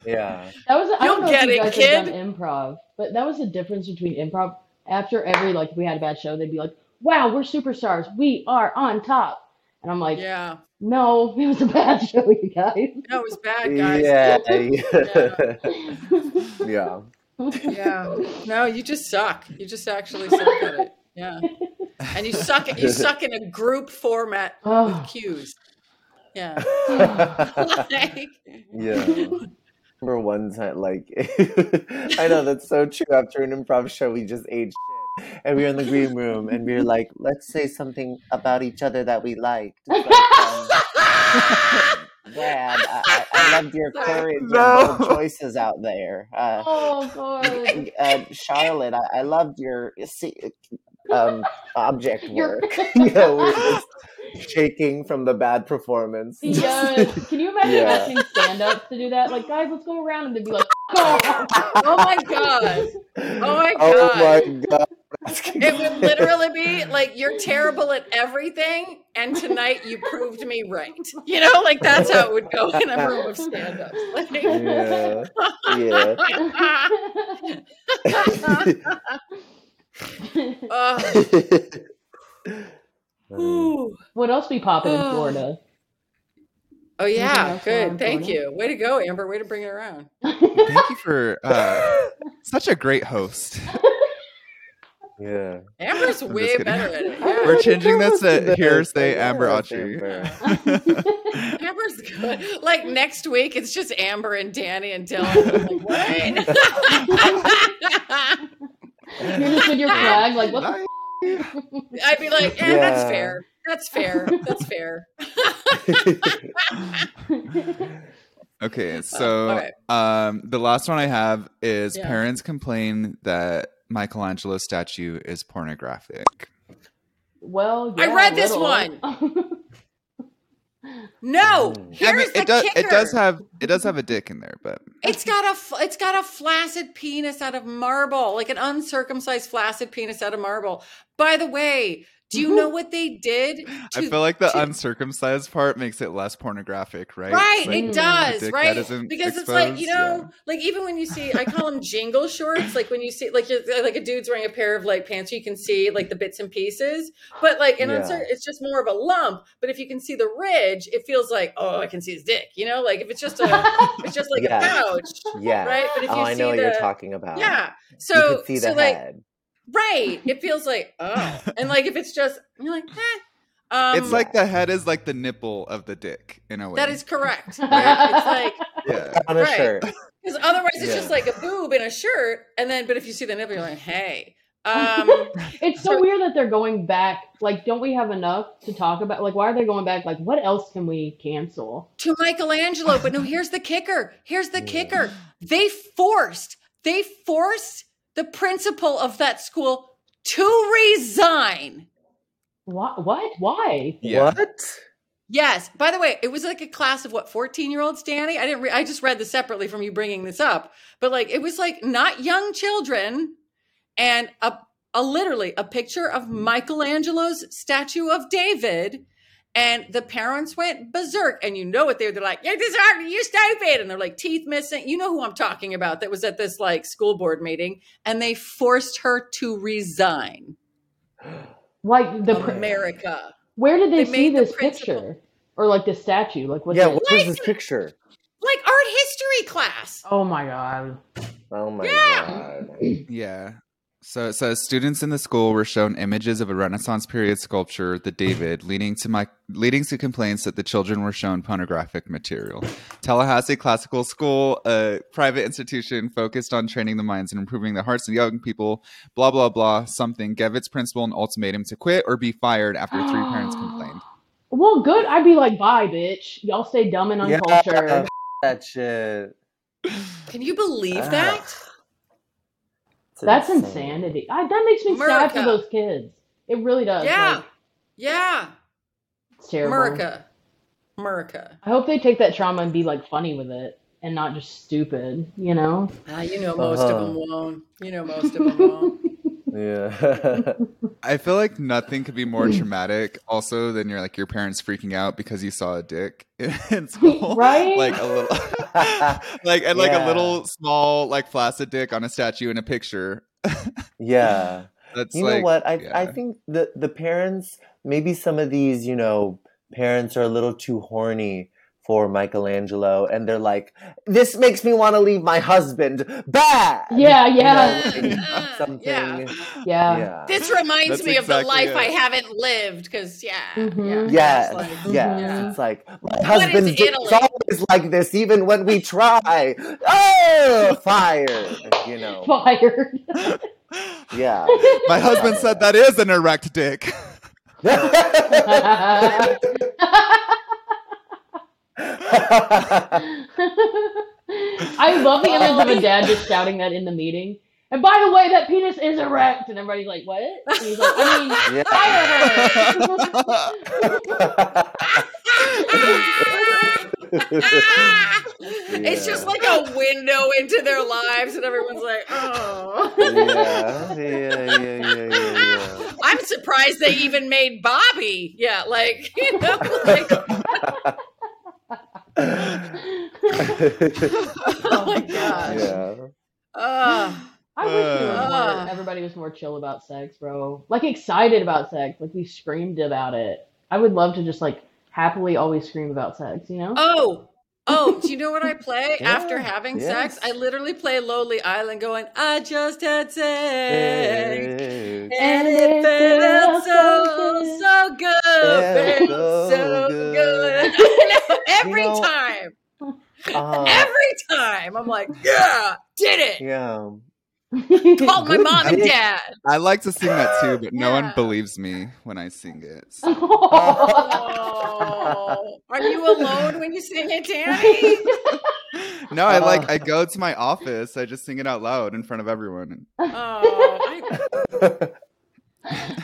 [SPEAKER 3] yeah.
[SPEAKER 4] That was I
[SPEAKER 1] You'll
[SPEAKER 4] don't know
[SPEAKER 1] get
[SPEAKER 4] if you
[SPEAKER 1] it,
[SPEAKER 4] guys
[SPEAKER 1] kid.
[SPEAKER 4] have done improv, but that was the difference between improv. After every like if we had a bad show, they'd be like, "Wow, we're superstars. We are on top." And I'm like,
[SPEAKER 1] Yeah.
[SPEAKER 4] "No, [LAUGHS] it was a bad show, you guys."
[SPEAKER 1] No, it was bad, guys.
[SPEAKER 3] Yeah. [LAUGHS] Yeah. yeah.
[SPEAKER 1] Yeah. No, you just suck. You just actually suck at it. Yeah. And you suck at you [LAUGHS] suck in a group format [SIGHS] oh. with
[SPEAKER 4] Oh.
[SPEAKER 1] cues. Yeah.
[SPEAKER 3] yeah.
[SPEAKER 1] Like,
[SPEAKER 3] Remember one time, like, I know that's so true. After an improv show, we just ate shit. And we were in the green room and we were like, let's say something about each other that we liked. It's like, um, [LAUGHS] Dad, I, I, I loved your courage
[SPEAKER 2] No.
[SPEAKER 3] and bold choices out there. Uh,
[SPEAKER 4] oh god.
[SPEAKER 3] uh, Charlotte, I, I loved your um, object
[SPEAKER 4] Your-
[SPEAKER 3] work. [LAUGHS] [LAUGHS] you know, we were just shaking from the bad performance.
[SPEAKER 4] Yes. Can you imagine
[SPEAKER 3] Yeah.
[SPEAKER 4] asking stand-ups to do that? Like, guys, let's go around and they'd be like, "Oh,
[SPEAKER 1] oh my god. Oh my
[SPEAKER 3] Oh my god. [LAUGHS]
[SPEAKER 1] It would literally be like you're terrible at everything, and tonight you proved me right. [LAUGHS] You know, like that's how it would go in a room of stand-ups. Like,
[SPEAKER 3] Yeah. Yeah. [LAUGHS]
[SPEAKER 1] ooh.
[SPEAKER 4] what else be popping in. Florida?
[SPEAKER 1] Oh yeah,
[SPEAKER 4] else going on
[SPEAKER 1] good. Thank you. Way to go, Amber. Way to bring it around.
[SPEAKER 2] Thank you for uh, such a great host.
[SPEAKER 3] Yeah.
[SPEAKER 1] Amber's
[SPEAKER 2] I'm
[SPEAKER 1] way better at it. Yeah. [LAUGHS]
[SPEAKER 2] We're changing this
[SPEAKER 3] That was
[SPEAKER 2] to
[SPEAKER 3] the
[SPEAKER 2] hearsay. Amber
[SPEAKER 3] Yes,
[SPEAKER 2] Autry.
[SPEAKER 3] Amber.
[SPEAKER 1] Amber's good. Like next week, it's just Amber and Danny and Dylan. Like, [LAUGHS] what?
[SPEAKER 4] You're just in your flag, like, what?
[SPEAKER 2] Nice.
[SPEAKER 1] I'd be like, eh, that's fair. That's fair. That's fair. [LAUGHS]
[SPEAKER 2] Okay, so
[SPEAKER 1] okay.
[SPEAKER 2] um, the last one I have is
[SPEAKER 1] Yeah.
[SPEAKER 2] parents complain that Michelangelo's statue is pornographic.
[SPEAKER 4] Well,
[SPEAKER 1] I read this one. [LAUGHS] No, here's
[SPEAKER 2] I mean,
[SPEAKER 1] the
[SPEAKER 2] it does.
[SPEAKER 1] kicker.
[SPEAKER 2] It does have. It does have a dick in there, but
[SPEAKER 1] It's got a f- it's got a flaccid penis out of marble, like an uncircumcised flaccid penis out of marble. By the way, do you know mm-hmm. what they did?
[SPEAKER 2] I feel like the
[SPEAKER 1] to-
[SPEAKER 2] uncircumcised part makes it less pornographic, right?
[SPEAKER 1] Right,
[SPEAKER 2] like
[SPEAKER 1] it does, right? Because it's like you know,
[SPEAKER 2] yeah.
[SPEAKER 1] like even when you see, I call them jingle shorts. Like when you see, like you're, like a dude's wearing a pair of like pants, you can see like the bits and pieces. But like in
[SPEAKER 3] Yeah.
[SPEAKER 1] uncer- it's just more of a lump. But if you can see the ridge, it feels like oh, I can see his dick. You know, like if it's just a, it's just like [LAUGHS]
[SPEAKER 3] Yes.
[SPEAKER 1] a pouch,
[SPEAKER 3] Yeah.
[SPEAKER 1] right? But if oh, you
[SPEAKER 3] Oh, I
[SPEAKER 1] see
[SPEAKER 3] know what you're talking about.
[SPEAKER 1] yeah.
[SPEAKER 3] so You
[SPEAKER 1] So
[SPEAKER 3] could see
[SPEAKER 1] so
[SPEAKER 3] the
[SPEAKER 1] like
[SPEAKER 3] head.
[SPEAKER 1] Right. It feels like, oh. And like if it's just you're like, eh. Um,
[SPEAKER 2] it's like the head is like the nipple of the dick in a way.
[SPEAKER 1] that is correct. [LAUGHS] Right? It's like
[SPEAKER 2] yeah.
[SPEAKER 3] on a
[SPEAKER 1] Right.
[SPEAKER 3] shirt.
[SPEAKER 1] because otherwise it's
[SPEAKER 3] Yeah.
[SPEAKER 1] just like a boob in a shirt, and then but if you see the nipple, you're like, hey. Um, [LAUGHS]
[SPEAKER 4] It's so weird that they're going back. Like, don't we have enough to talk about? Like, why are they going back? Like, what else can we cancel?
[SPEAKER 1] to Michelangelo. But no, here's the kicker. Here's the
[SPEAKER 3] Yeah.
[SPEAKER 1] kicker. They forced, they forced the principal of that school to resign.
[SPEAKER 4] What? What? Why?
[SPEAKER 2] Yeah.
[SPEAKER 3] What?
[SPEAKER 1] Yes. By the way, it was like a class of what, 14 year olds, Danny? I didn't, re- I just read this separately from you bringing this up. But like, it was like not young children and a, a literally a picture of Michelangelo's statue of David. And the parents went berserk, and you know what they were. They're like, "You're disheartening, you stupid!" And they're like, teeth missing. You know who I'm talking about? That was at this like school board meeting, and they forced her to resign.
[SPEAKER 4] Like the
[SPEAKER 1] America,
[SPEAKER 4] where did they,
[SPEAKER 1] They
[SPEAKER 4] see
[SPEAKER 1] made the
[SPEAKER 4] this picture or like the statue? Like what?
[SPEAKER 3] Yeah,
[SPEAKER 4] the-
[SPEAKER 3] what was this picture?
[SPEAKER 1] like art history class.
[SPEAKER 4] oh my god!
[SPEAKER 3] Oh my
[SPEAKER 1] Yeah.
[SPEAKER 3] god.
[SPEAKER 2] Yeah. So it says students in the school were shown images of a Renaissance period sculpture, the David, leading to my leading to complaints that the children were shown pornographic material. Tallahassee Classical School, a private institution focused on training the minds and improving the hearts of young people, blah blah blah, something gave its principal an ultimatum to quit or be fired after three parents complained. [GASPS]
[SPEAKER 4] Well, good. I'd be like, bye, bitch. Y'all stay dumb and
[SPEAKER 3] Yeah,
[SPEAKER 4] uncultured. [LAUGHS]
[SPEAKER 3] that shit.
[SPEAKER 1] Can you believe
[SPEAKER 3] Ah.
[SPEAKER 1] that?
[SPEAKER 3] It's
[SPEAKER 4] That's
[SPEAKER 3] insane.
[SPEAKER 4] insanity. I, that makes me sad for those kids. It really does.
[SPEAKER 1] Yeah.
[SPEAKER 4] Like,
[SPEAKER 1] Yeah,
[SPEAKER 4] it's terrible.
[SPEAKER 1] America, America.
[SPEAKER 4] I hope they take that trauma and be like funny with it and not just stupid. You know?
[SPEAKER 1] Ah, you know most
[SPEAKER 3] Uh-huh.
[SPEAKER 1] of them won't. You know most of them won't.
[SPEAKER 3] Yeah. [LAUGHS]
[SPEAKER 2] I feel like nothing could be more traumatic also than your like your parents freaking out because you saw a dick [LAUGHS] in school. [LAUGHS]
[SPEAKER 4] Right?
[SPEAKER 2] Like a little like and like a little small like flaccid dick on a statue in a picture.
[SPEAKER 3] yeah.
[SPEAKER 2] That's
[SPEAKER 3] You
[SPEAKER 2] like
[SPEAKER 3] know what? I I think the the parents maybe some of these, you know, parents are a little too horny for Michelangelo and they're like, This makes me want to leave my husband bad.
[SPEAKER 4] Yeah,
[SPEAKER 3] You know,
[SPEAKER 4] yeah. [LAUGHS]
[SPEAKER 3] Something.
[SPEAKER 1] yeah.
[SPEAKER 4] Yeah.
[SPEAKER 3] Yeah.
[SPEAKER 1] This reminds
[SPEAKER 2] That's
[SPEAKER 1] me of the life
[SPEAKER 2] it.
[SPEAKER 1] I haven't lived. Because yeah,
[SPEAKER 4] Mhm.
[SPEAKER 3] Yes,
[SPEAKER 1] It's like-
[SPEAKER 3] yes.
[SPEAKER 1] Yeah.
[SPEAKER 3] It's like my
[SPEAKER 1] What is
[SPEAKER 3] husband's dick's
[SPEAKER 1] Italy?
[SPEAKER 3] always like this, even when we try. Oh, fired. You know. [LAUGHS]
[SPEAKER 4] Fired.
[SPEAKER 3] Yeah.
[SPEAKER 2] My husband said that is an erect dick. [LAUGHS]
[SPEAKER 4] I love the image of a dad just shouting that in the meeting. And by the way, that penis is erect. And everybody's like, what? And he's like, I mean,
[SPEAKER 1] Ah! [LAUGHS] It's
[SPEAKER 3] Yeah.
[SPEAKER 1] just like a window into their lives, and everyone's like, "Oh."
[SPEAKER 3] yeah, yeah, yeah, yeah, yeah,
[SPEAKER 1] I'm surprised they even made Bobby. Yeah, like you know, like [LAUGHS] oh my [LAUGHS]
[SPEAKER 3] yeah.
[SPEAKER 1] gosh.
[SPEAKER 3] yeah.
[SPEAKER 1] Uh,
[SPEAKER 4] I wish it was more, everybody was more chill about sex, bro. Like excited about sex. Like we screamed about it. I would love to just like happily always scream about sex, you know?
[SPEAKER 1] oh, oh, do you know what I [LAUGHS] play
[SPEAKER 3] Yeah,
[SPEAKER 1] after having sex? I literally play Lonely Island going, I just had sex.
[SPEAKER 3] Hey.
[SPEAKER 1] And it felt so, so good.
[SPEAKER 3] Felt
[SPEAKER 1] Felt
[SPEAKER 3] so
[SPEAKER 1] so
[SPEAKER 3] good.
[SPEAKER 1] good. [LAUGHS] Every
[SPEAKER 3] You know-
[SPEAKER 1] time. [LAUGHS]
[SPEAKER 3] Uh,
[SPEAKER 1] Every time. I'm like, yeah, did it.
[SPEAKER 3] yeah. [LAUGHS]
[SPEAKER 1] Called my mom and dad.
[SPEAKER 2] I like to sing that too, but no one believes me when I sing it. so-
[SPEAKER 1] Oh, are you alone when you sing it, Danny? [LAUGHS]
[SPEAKER 2] No, I like
[SPEAKER 3] Uh.
[SPEAKER 2] I go to my office, I just sing it out loud in front of everyone.
[SPEAKER 1] Oh, I,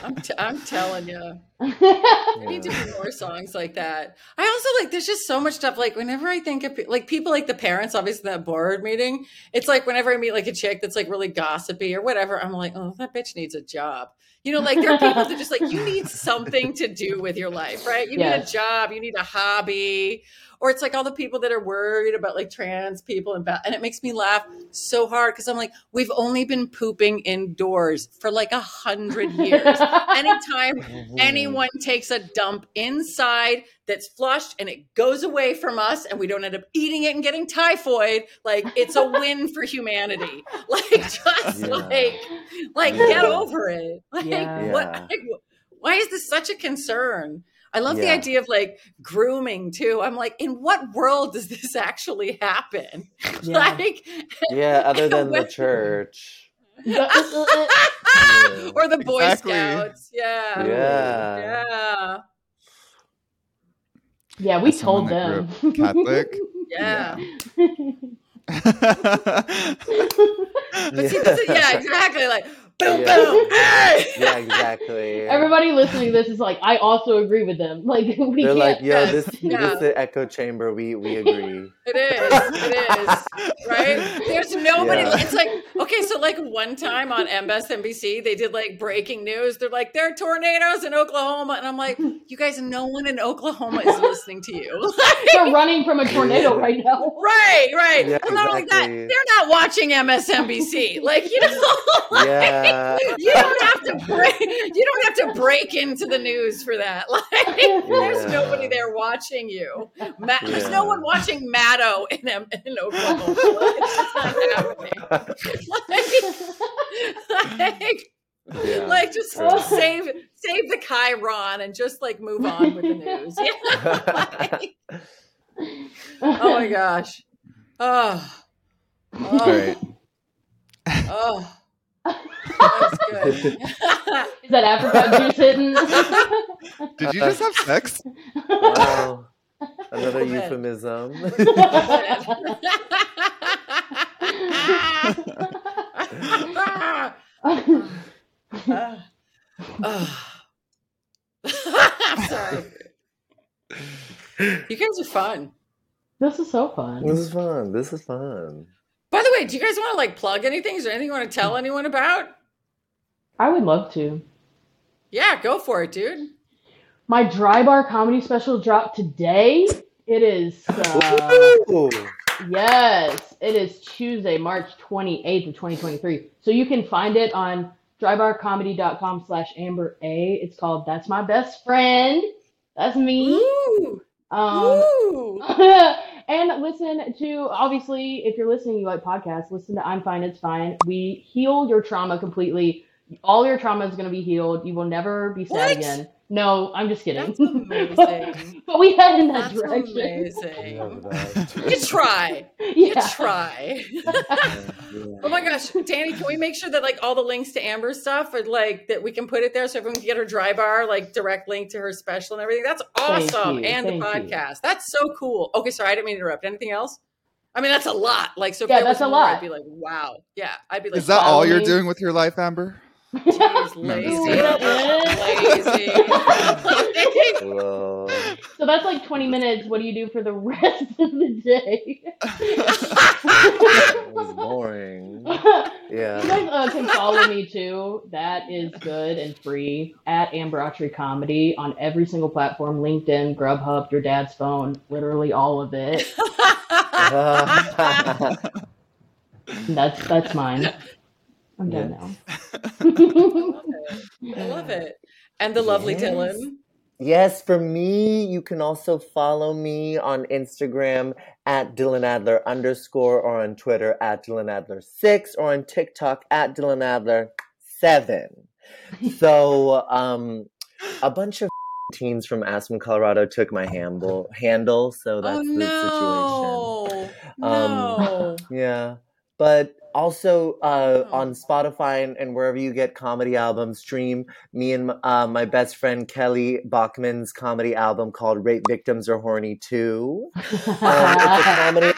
[SPEAKER 1] I'm, t- I'm telling you. I need to do more songs like that. I also like there's just so much stuff. Like whenever I think of pe- like people like the parents, obviously that board meeting, it's like whenever I meet like a chick that's like really gossipy or whatever, I'm like, oh, that bitch needs a job. You know, like there are people [LAUGHS] that just like you need something to do with your life, right? You need a job, you need a hobby, or it's like all the people that are worried about like trans people and ba- and it makes me laugh so hard because I'm like, we've only been pooping indoors for like a hundred years. [LAUGHS] Anytime anyone takes a dump inside that's flushed and it goes away from us and we don't end up eating it and getting typhoid, like it's a win for humanity. [LAUGHS] Like just
[SPEAKER 3] Yeah.
[SPEAKER 1] like like
[SPEAKER 3] Yeah.
[SPEAKER 1] get over it. Like
[SPEAKER 4] Yeah.
[SPEAKER 1] what like, why is this such a concern? I love the idea of like grooming too. I'm like, in what world does this actually happen? [LAUGHS]
[SPEAKER 4] Yeah.
[SPEAKER 1] Like,
[SPEAKER 3] Yeah, [LAUGHS] other than the church.
[SPEAKER 4] Uh, uh, uh,
[SPEAKER 1] or the Boy
[SPEAKER 2] Exactly.
[SPEAKER 1] Scouts. Yeah.
[SPEAKER 3] Yeah.
[SPEAKER 1] Yeah.
[SPEAKER 4] Yeah, we told them.
[SPEAKER 2] Catholic. [LAUGHS]
[SPEAKER 1] Yeah.
[SPEAKER 3] Yeah. [LAUGHS]
[SPEAKER 1] But see, this is, yeah, exactly. Like, boom,
[SPEAKER 3] Yeah.
[SPEAKER 1] boom. [LAUGHS]
[SPEAKER 3] Yeah, exactly.
[SPEAKER 4] Everybody listening to this is like, I also agree with them. [LAUGHS] Like we
[SPEAKER 3] They're
[SPEAKER 4] can't.
[SPEAKER 3] like, yo, this [LAUGHS]
[SPEAKER 1] yeah.
[SPEAKER 3] this is the echo chamber. We we agree.
[SPEAKER 1] It is. It is. Right? There's nobody.
[SPEAKER 3] Yeah.
[SPEAKER 1] It's like, okay, so like one time on MSNBC, they did like breaking news. They're like, there are tornadoes in Oklahoma. And I'm like, you guys, no one in Oklahoma is listening to you.
[SPEAKER 4] They're running from a tornado right now.
[SPEAKER 1] right, right.
[SPEAKER 3] Yeah,
[SPEAKER 1] and not only that, they're not watching MSNBC. Like, you know, like,
[SPEAKER 3] Yeah. [LAUGHS]
[SPEAKER 1] you don't have to break you don't have to break into the news for that. [LAUGHS] Like there's nobody there watching you. Ma- There's no one watching Maddow in, in Oklahoma. [LAUGHS] It's not. Like, like,
[SPEAKER 3] Yeah.
[SPEAKER 1] like just
[SPEAKER 3] True.
[SPEAKER 1] save save the Chiron and just like move on with the news. Yeah. Like, oh my gosh. Oh. Oh.
[SPEAKER 2] All right.
[SPEAKER 1] Oh. That's good.
[SPEAKER 4] Is that apricot juice hitting? [LAUGHS]
[SPEAKER 2] Did you just have sex?
[SPEAKER 3] wow. Another
[SPEAKER 1] Little bit.
[SPEAKER 3] euphemism. [LAUGHS]
[SPEAKER 1] Sorry. [LAUGHS] You guys are fun.
[SPEAKER 4] this is so fun.
[SPEAKER 3] this is fun. This is fun.
[SPEAKER 1] By the way, do you guys want to like plug anything? Is there anything you want to tell anyone about?
[SPEAKER 4] I would love to.
[SPEAKER 1] Yeah, go for it, dude.
[SPEAKER 4] My dry bar comedy special dropped today. It is uh, yes, it is Tuesday, March 28th of 2023. So you can find it on drybarcomedy.com slash amber a. It's called That's My Best Friend. That's me.
[SPEAKER 1] Ooh.
[SPEAKER 4] Um
[SPEAKER 1] Ooh. [LAUGHS]
[SPEAKER 4] and listen to obviously if you're listening you like podcasts listen to i'm fine it's fine. We heal your trauma completely all your trauma is going to be healed you will never be sad
[SPEAKER 1] What?
[SPEAKER 4] again no i'm just kidding
[SPEAKER 1] That's amazing. [LAUGHS]
[SPEAKER 4] but we head in that
[SPEAKER 1] That's
[SPEAKER 4] direction
[SPEAKER 1] amazing. [LAUGHS] You try. You try. [LAUGHS]
[SPEAKER 3] Yeah.
[SPEAKER 1] Oh my gosh, Danny, can we make sure that like all the links to Amber's stuff are like that we can put it there so everyone can get her dry bar, like direct link to her special and everything? That's awesome.
[SPEAKER 4] you,
[SPEAKER 1] And the
[SPEAKER 4] thank you.
[SPEAKER 1] podcast. That's so cool. Okay, sorry, I didn't mean to interrupt. Anything else? I mean, that's a lot. Like, so if
[SPEAKER 4] Yeah, that's
[SPEAKER 1] was
[SPEAKER 4] a
[SPEAKER 1] more,
[SPEAKER 4] lot.
[SPEAKER 1] I'd be like, wow. Yeah, I'd be like,
[SPEAKER 2] Is that
[SPEAKER 1] wow,
[SPEAKER 2] all you're
[SPEAKER 4] me.
[SPEAKER 2] doing with your life, Amber?
[SPEAKER 1] Jeez, lazy,
[SPEAKER 4] just
[SPEAKER 1] lazy. [LAUGHS]
[SPEAKER 3] Whoa.
[SPEAKER 4] so that's like 20 minutes what do you do for the [LAUGHS] rest of the day
[SPEAKER 3] That was boring.
[SPEAKER 4] You guys uh, can follow me too. That is good and free at Amber Autry Comedy on every single platform LinkedIn, Grubhub, your dad's phone, literally all of it. [LAUGHS] That's that's mine. I'm done now. [LAUGHS]
[SPEAKER 1] I love it. And the lovely
[SPEAKER 3] Yes.
[SPEAKER 1] Dylan.
[SPEAKER 3] Yes, for me, you can also follow me on Instagram at Dylan Adler underscore or on Twitter at Dylan Adler six or on TikTok at Dylan Adler seven. [LAUGHS] So, um, a bunch of [LAUGHS] teens from Aspen, Colorado took my handle handle, so that's
[SPEAKER 1] oh
[SPEAKER 3] the
[SPEAKER 1] no.
[SPEAKER 3] situation.
[SPEAKER 1] No.
[SPEAKER 3] Yeah. But also uh,
[SPEAKER 1] Oh.
[SPEAKER 3] on Spotify and, and wherever you get comedy albums, stream me and uh, my best friend Kelly Bachman's comedy album called Rape Victims Are Horny Too. [LAUGHS] Um, it's a comedy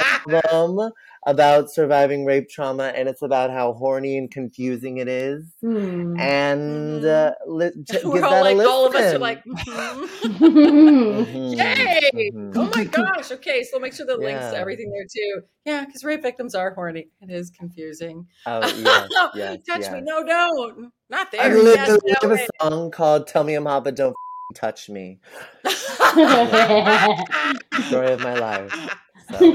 [SPEAKER 3] album about surviving rape trauma, and it's about how horny and confusing it is.
[SPEAKER 4] Hmm.
[SPEAKER 3] And uh, li- [LAUGHS] t- give
[SPEAKER 1] We're all
[SPEAKER 3] that
[SPEAKER 1] like,
[SPEAKER 3] a
[SPEAKER 1] all of us are like, mhm.
[SPEAKER 3] Mhm. [LAUGHS]
[SPEAKER 1] yay!
[SPEAKER 3] Mhm.
[SPEAKER 1] Oh my gosh. Okay, so make sure the links to everything there too. Yeah, because rape victims are horny. It is confusing.
[SPEAKER 3] Oh, [LAUGHS] yes, yes,
[SPEAKER 1] Touch
[SPEAKER 3] yes.
[SPEAKER 1] me. No, don't. Not there.
[SPEAKER 3] I
[SPEAKER 1] yes,
[SPEAKER 3] literally
[SPEAKER 1] no,
[SPEAKER 3] have a song called "Tell Me I'm Hot, but Don't Touch Me." Story of my life. So,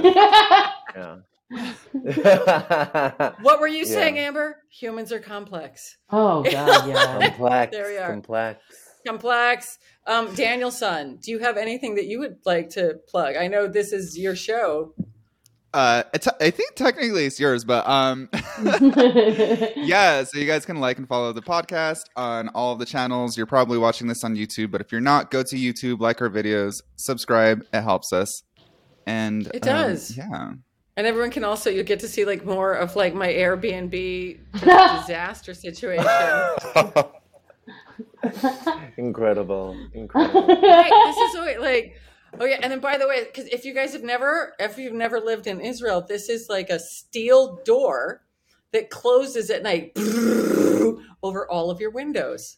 [SPEAKER 3] yeah. [LAUGHS]
[SPEAKER 1] what were you
[SPEAKER 3] Yeah.
[SPEAKER 1] saying, Amber? Humans are complex.
[SPEAKER 4] oh god, [LAUGHS] yeah.
[SPEAKER 3] complex.
[SPEAKER 1] There we are.
[SPEAKER 3] Complex.
[SPEAKER 1] Complex. Um, Daniel-san, do you have anything that you would like to plug? I know this is your show.
[SPEAKER 2] Uh, it's, I think technically it's yours, but um, [LAUGHS] yeah. So you guys can like and follow the podcast on all of the channels. You're probably watching this on YouTube, but if you're not, go to YouTube, like our videos, subscribe. It helps us. And
[SPEAKER 1] It
[SPEAKER 2] um,
[SPEAKER 1] does.
[SPEAKER 2] yeah.
[SPEAKER 1] And everyone can also you'll get to see like more of like my Airbnb [LAUGHS] disaster situation. [LAUGHS]
[SPEAKER 3] Incredible. Incredible.
[SPEAKER 1] right, this is what, like oh yeah and then by the way because if you guys have never if you've never lived in israel this is like a steel door that closes at night [LAUGHS] over all of your windows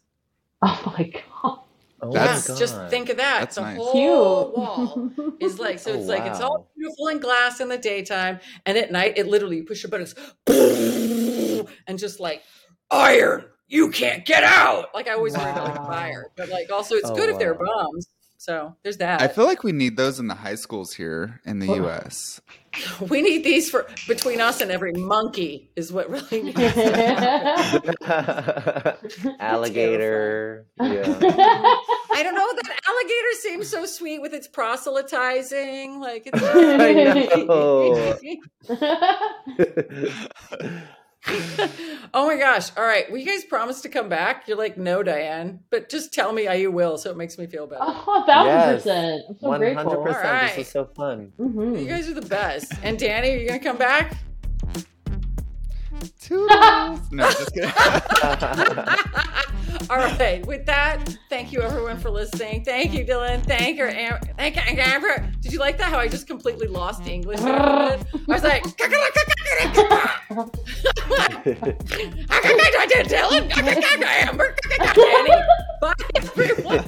[SPEAKER 4] oh my god.
[SPEAKER 3] Oh
[SPEAKER 2] That's-
[SPEAKER 1] yes just think of that.
[SPEAKER 2] That's
[SPEAKER 1] the
[SPEAKER 2] nice.
[SPEAKER 1] whole
[SPEAKER 4] Cute.
[SPEAKER 1] wall is [LAUGHS] like so
[SPEAKER 3] Oh,
[SPEAKER 1] it's like it's all beautiful and glass in the daytime and at night it literally you push a button [LAUGHS] and just like iron you can't get out! Like i always worry about like fire. But like also it's
[SPEAKER 3] Oh,
[SPEAKER 1] good if they're bombs so there's that
[SPEAKER 2] I feel like we need those in the high schools here in the
[SPEAKER 4] Well-
[SPEAKER 2] US. [LAUGHS]
[SPEAKER 1] We need these for between us and every monkey is what really [LAUGHS] needs. [LAUGHS]
[SPEAKER 3] Alligator. Yeah.
[SPEAKER 1] I don't know that alligator seems so sweet with its proselytizing. Like it's oh my gosh! All right, will you guys promise to come back? You're like, no, Diane, but just tell me how you will, so it makes me feel better.
[SPEAKER 4] Oh, a thousand
[SPEAKER 3] Yes.
[SPEAKER 4] percent. I'm so
[SPEAKER 3] hundred percent.
[SPEAKER 1] Alright.
[SPEAKER 3] This is so fun.
[SPEAKER 4] Mhm.
[SPEAKER 1] You guys are the best. And Danny, are you gonna come back?
[SPEAKER 2] Toodles. no, just kidding. [LAUGHS] [LAUGHS] [LAUGHS]
[SPEAKER 1] All right. With that, thank you everyone for listening. Thank you, Dylan. Thank her. Am- thank you, Amber. Did you like that? How I just completely lost the English. I was like, I did, Dylan, Amber, Bye, everyone.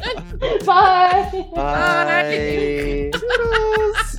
[SPEAKER 1] Bye.
[SPEAKER 4] Bye.
[SPEAKER 3] Bye.
[SPEAKER 2] Toodles.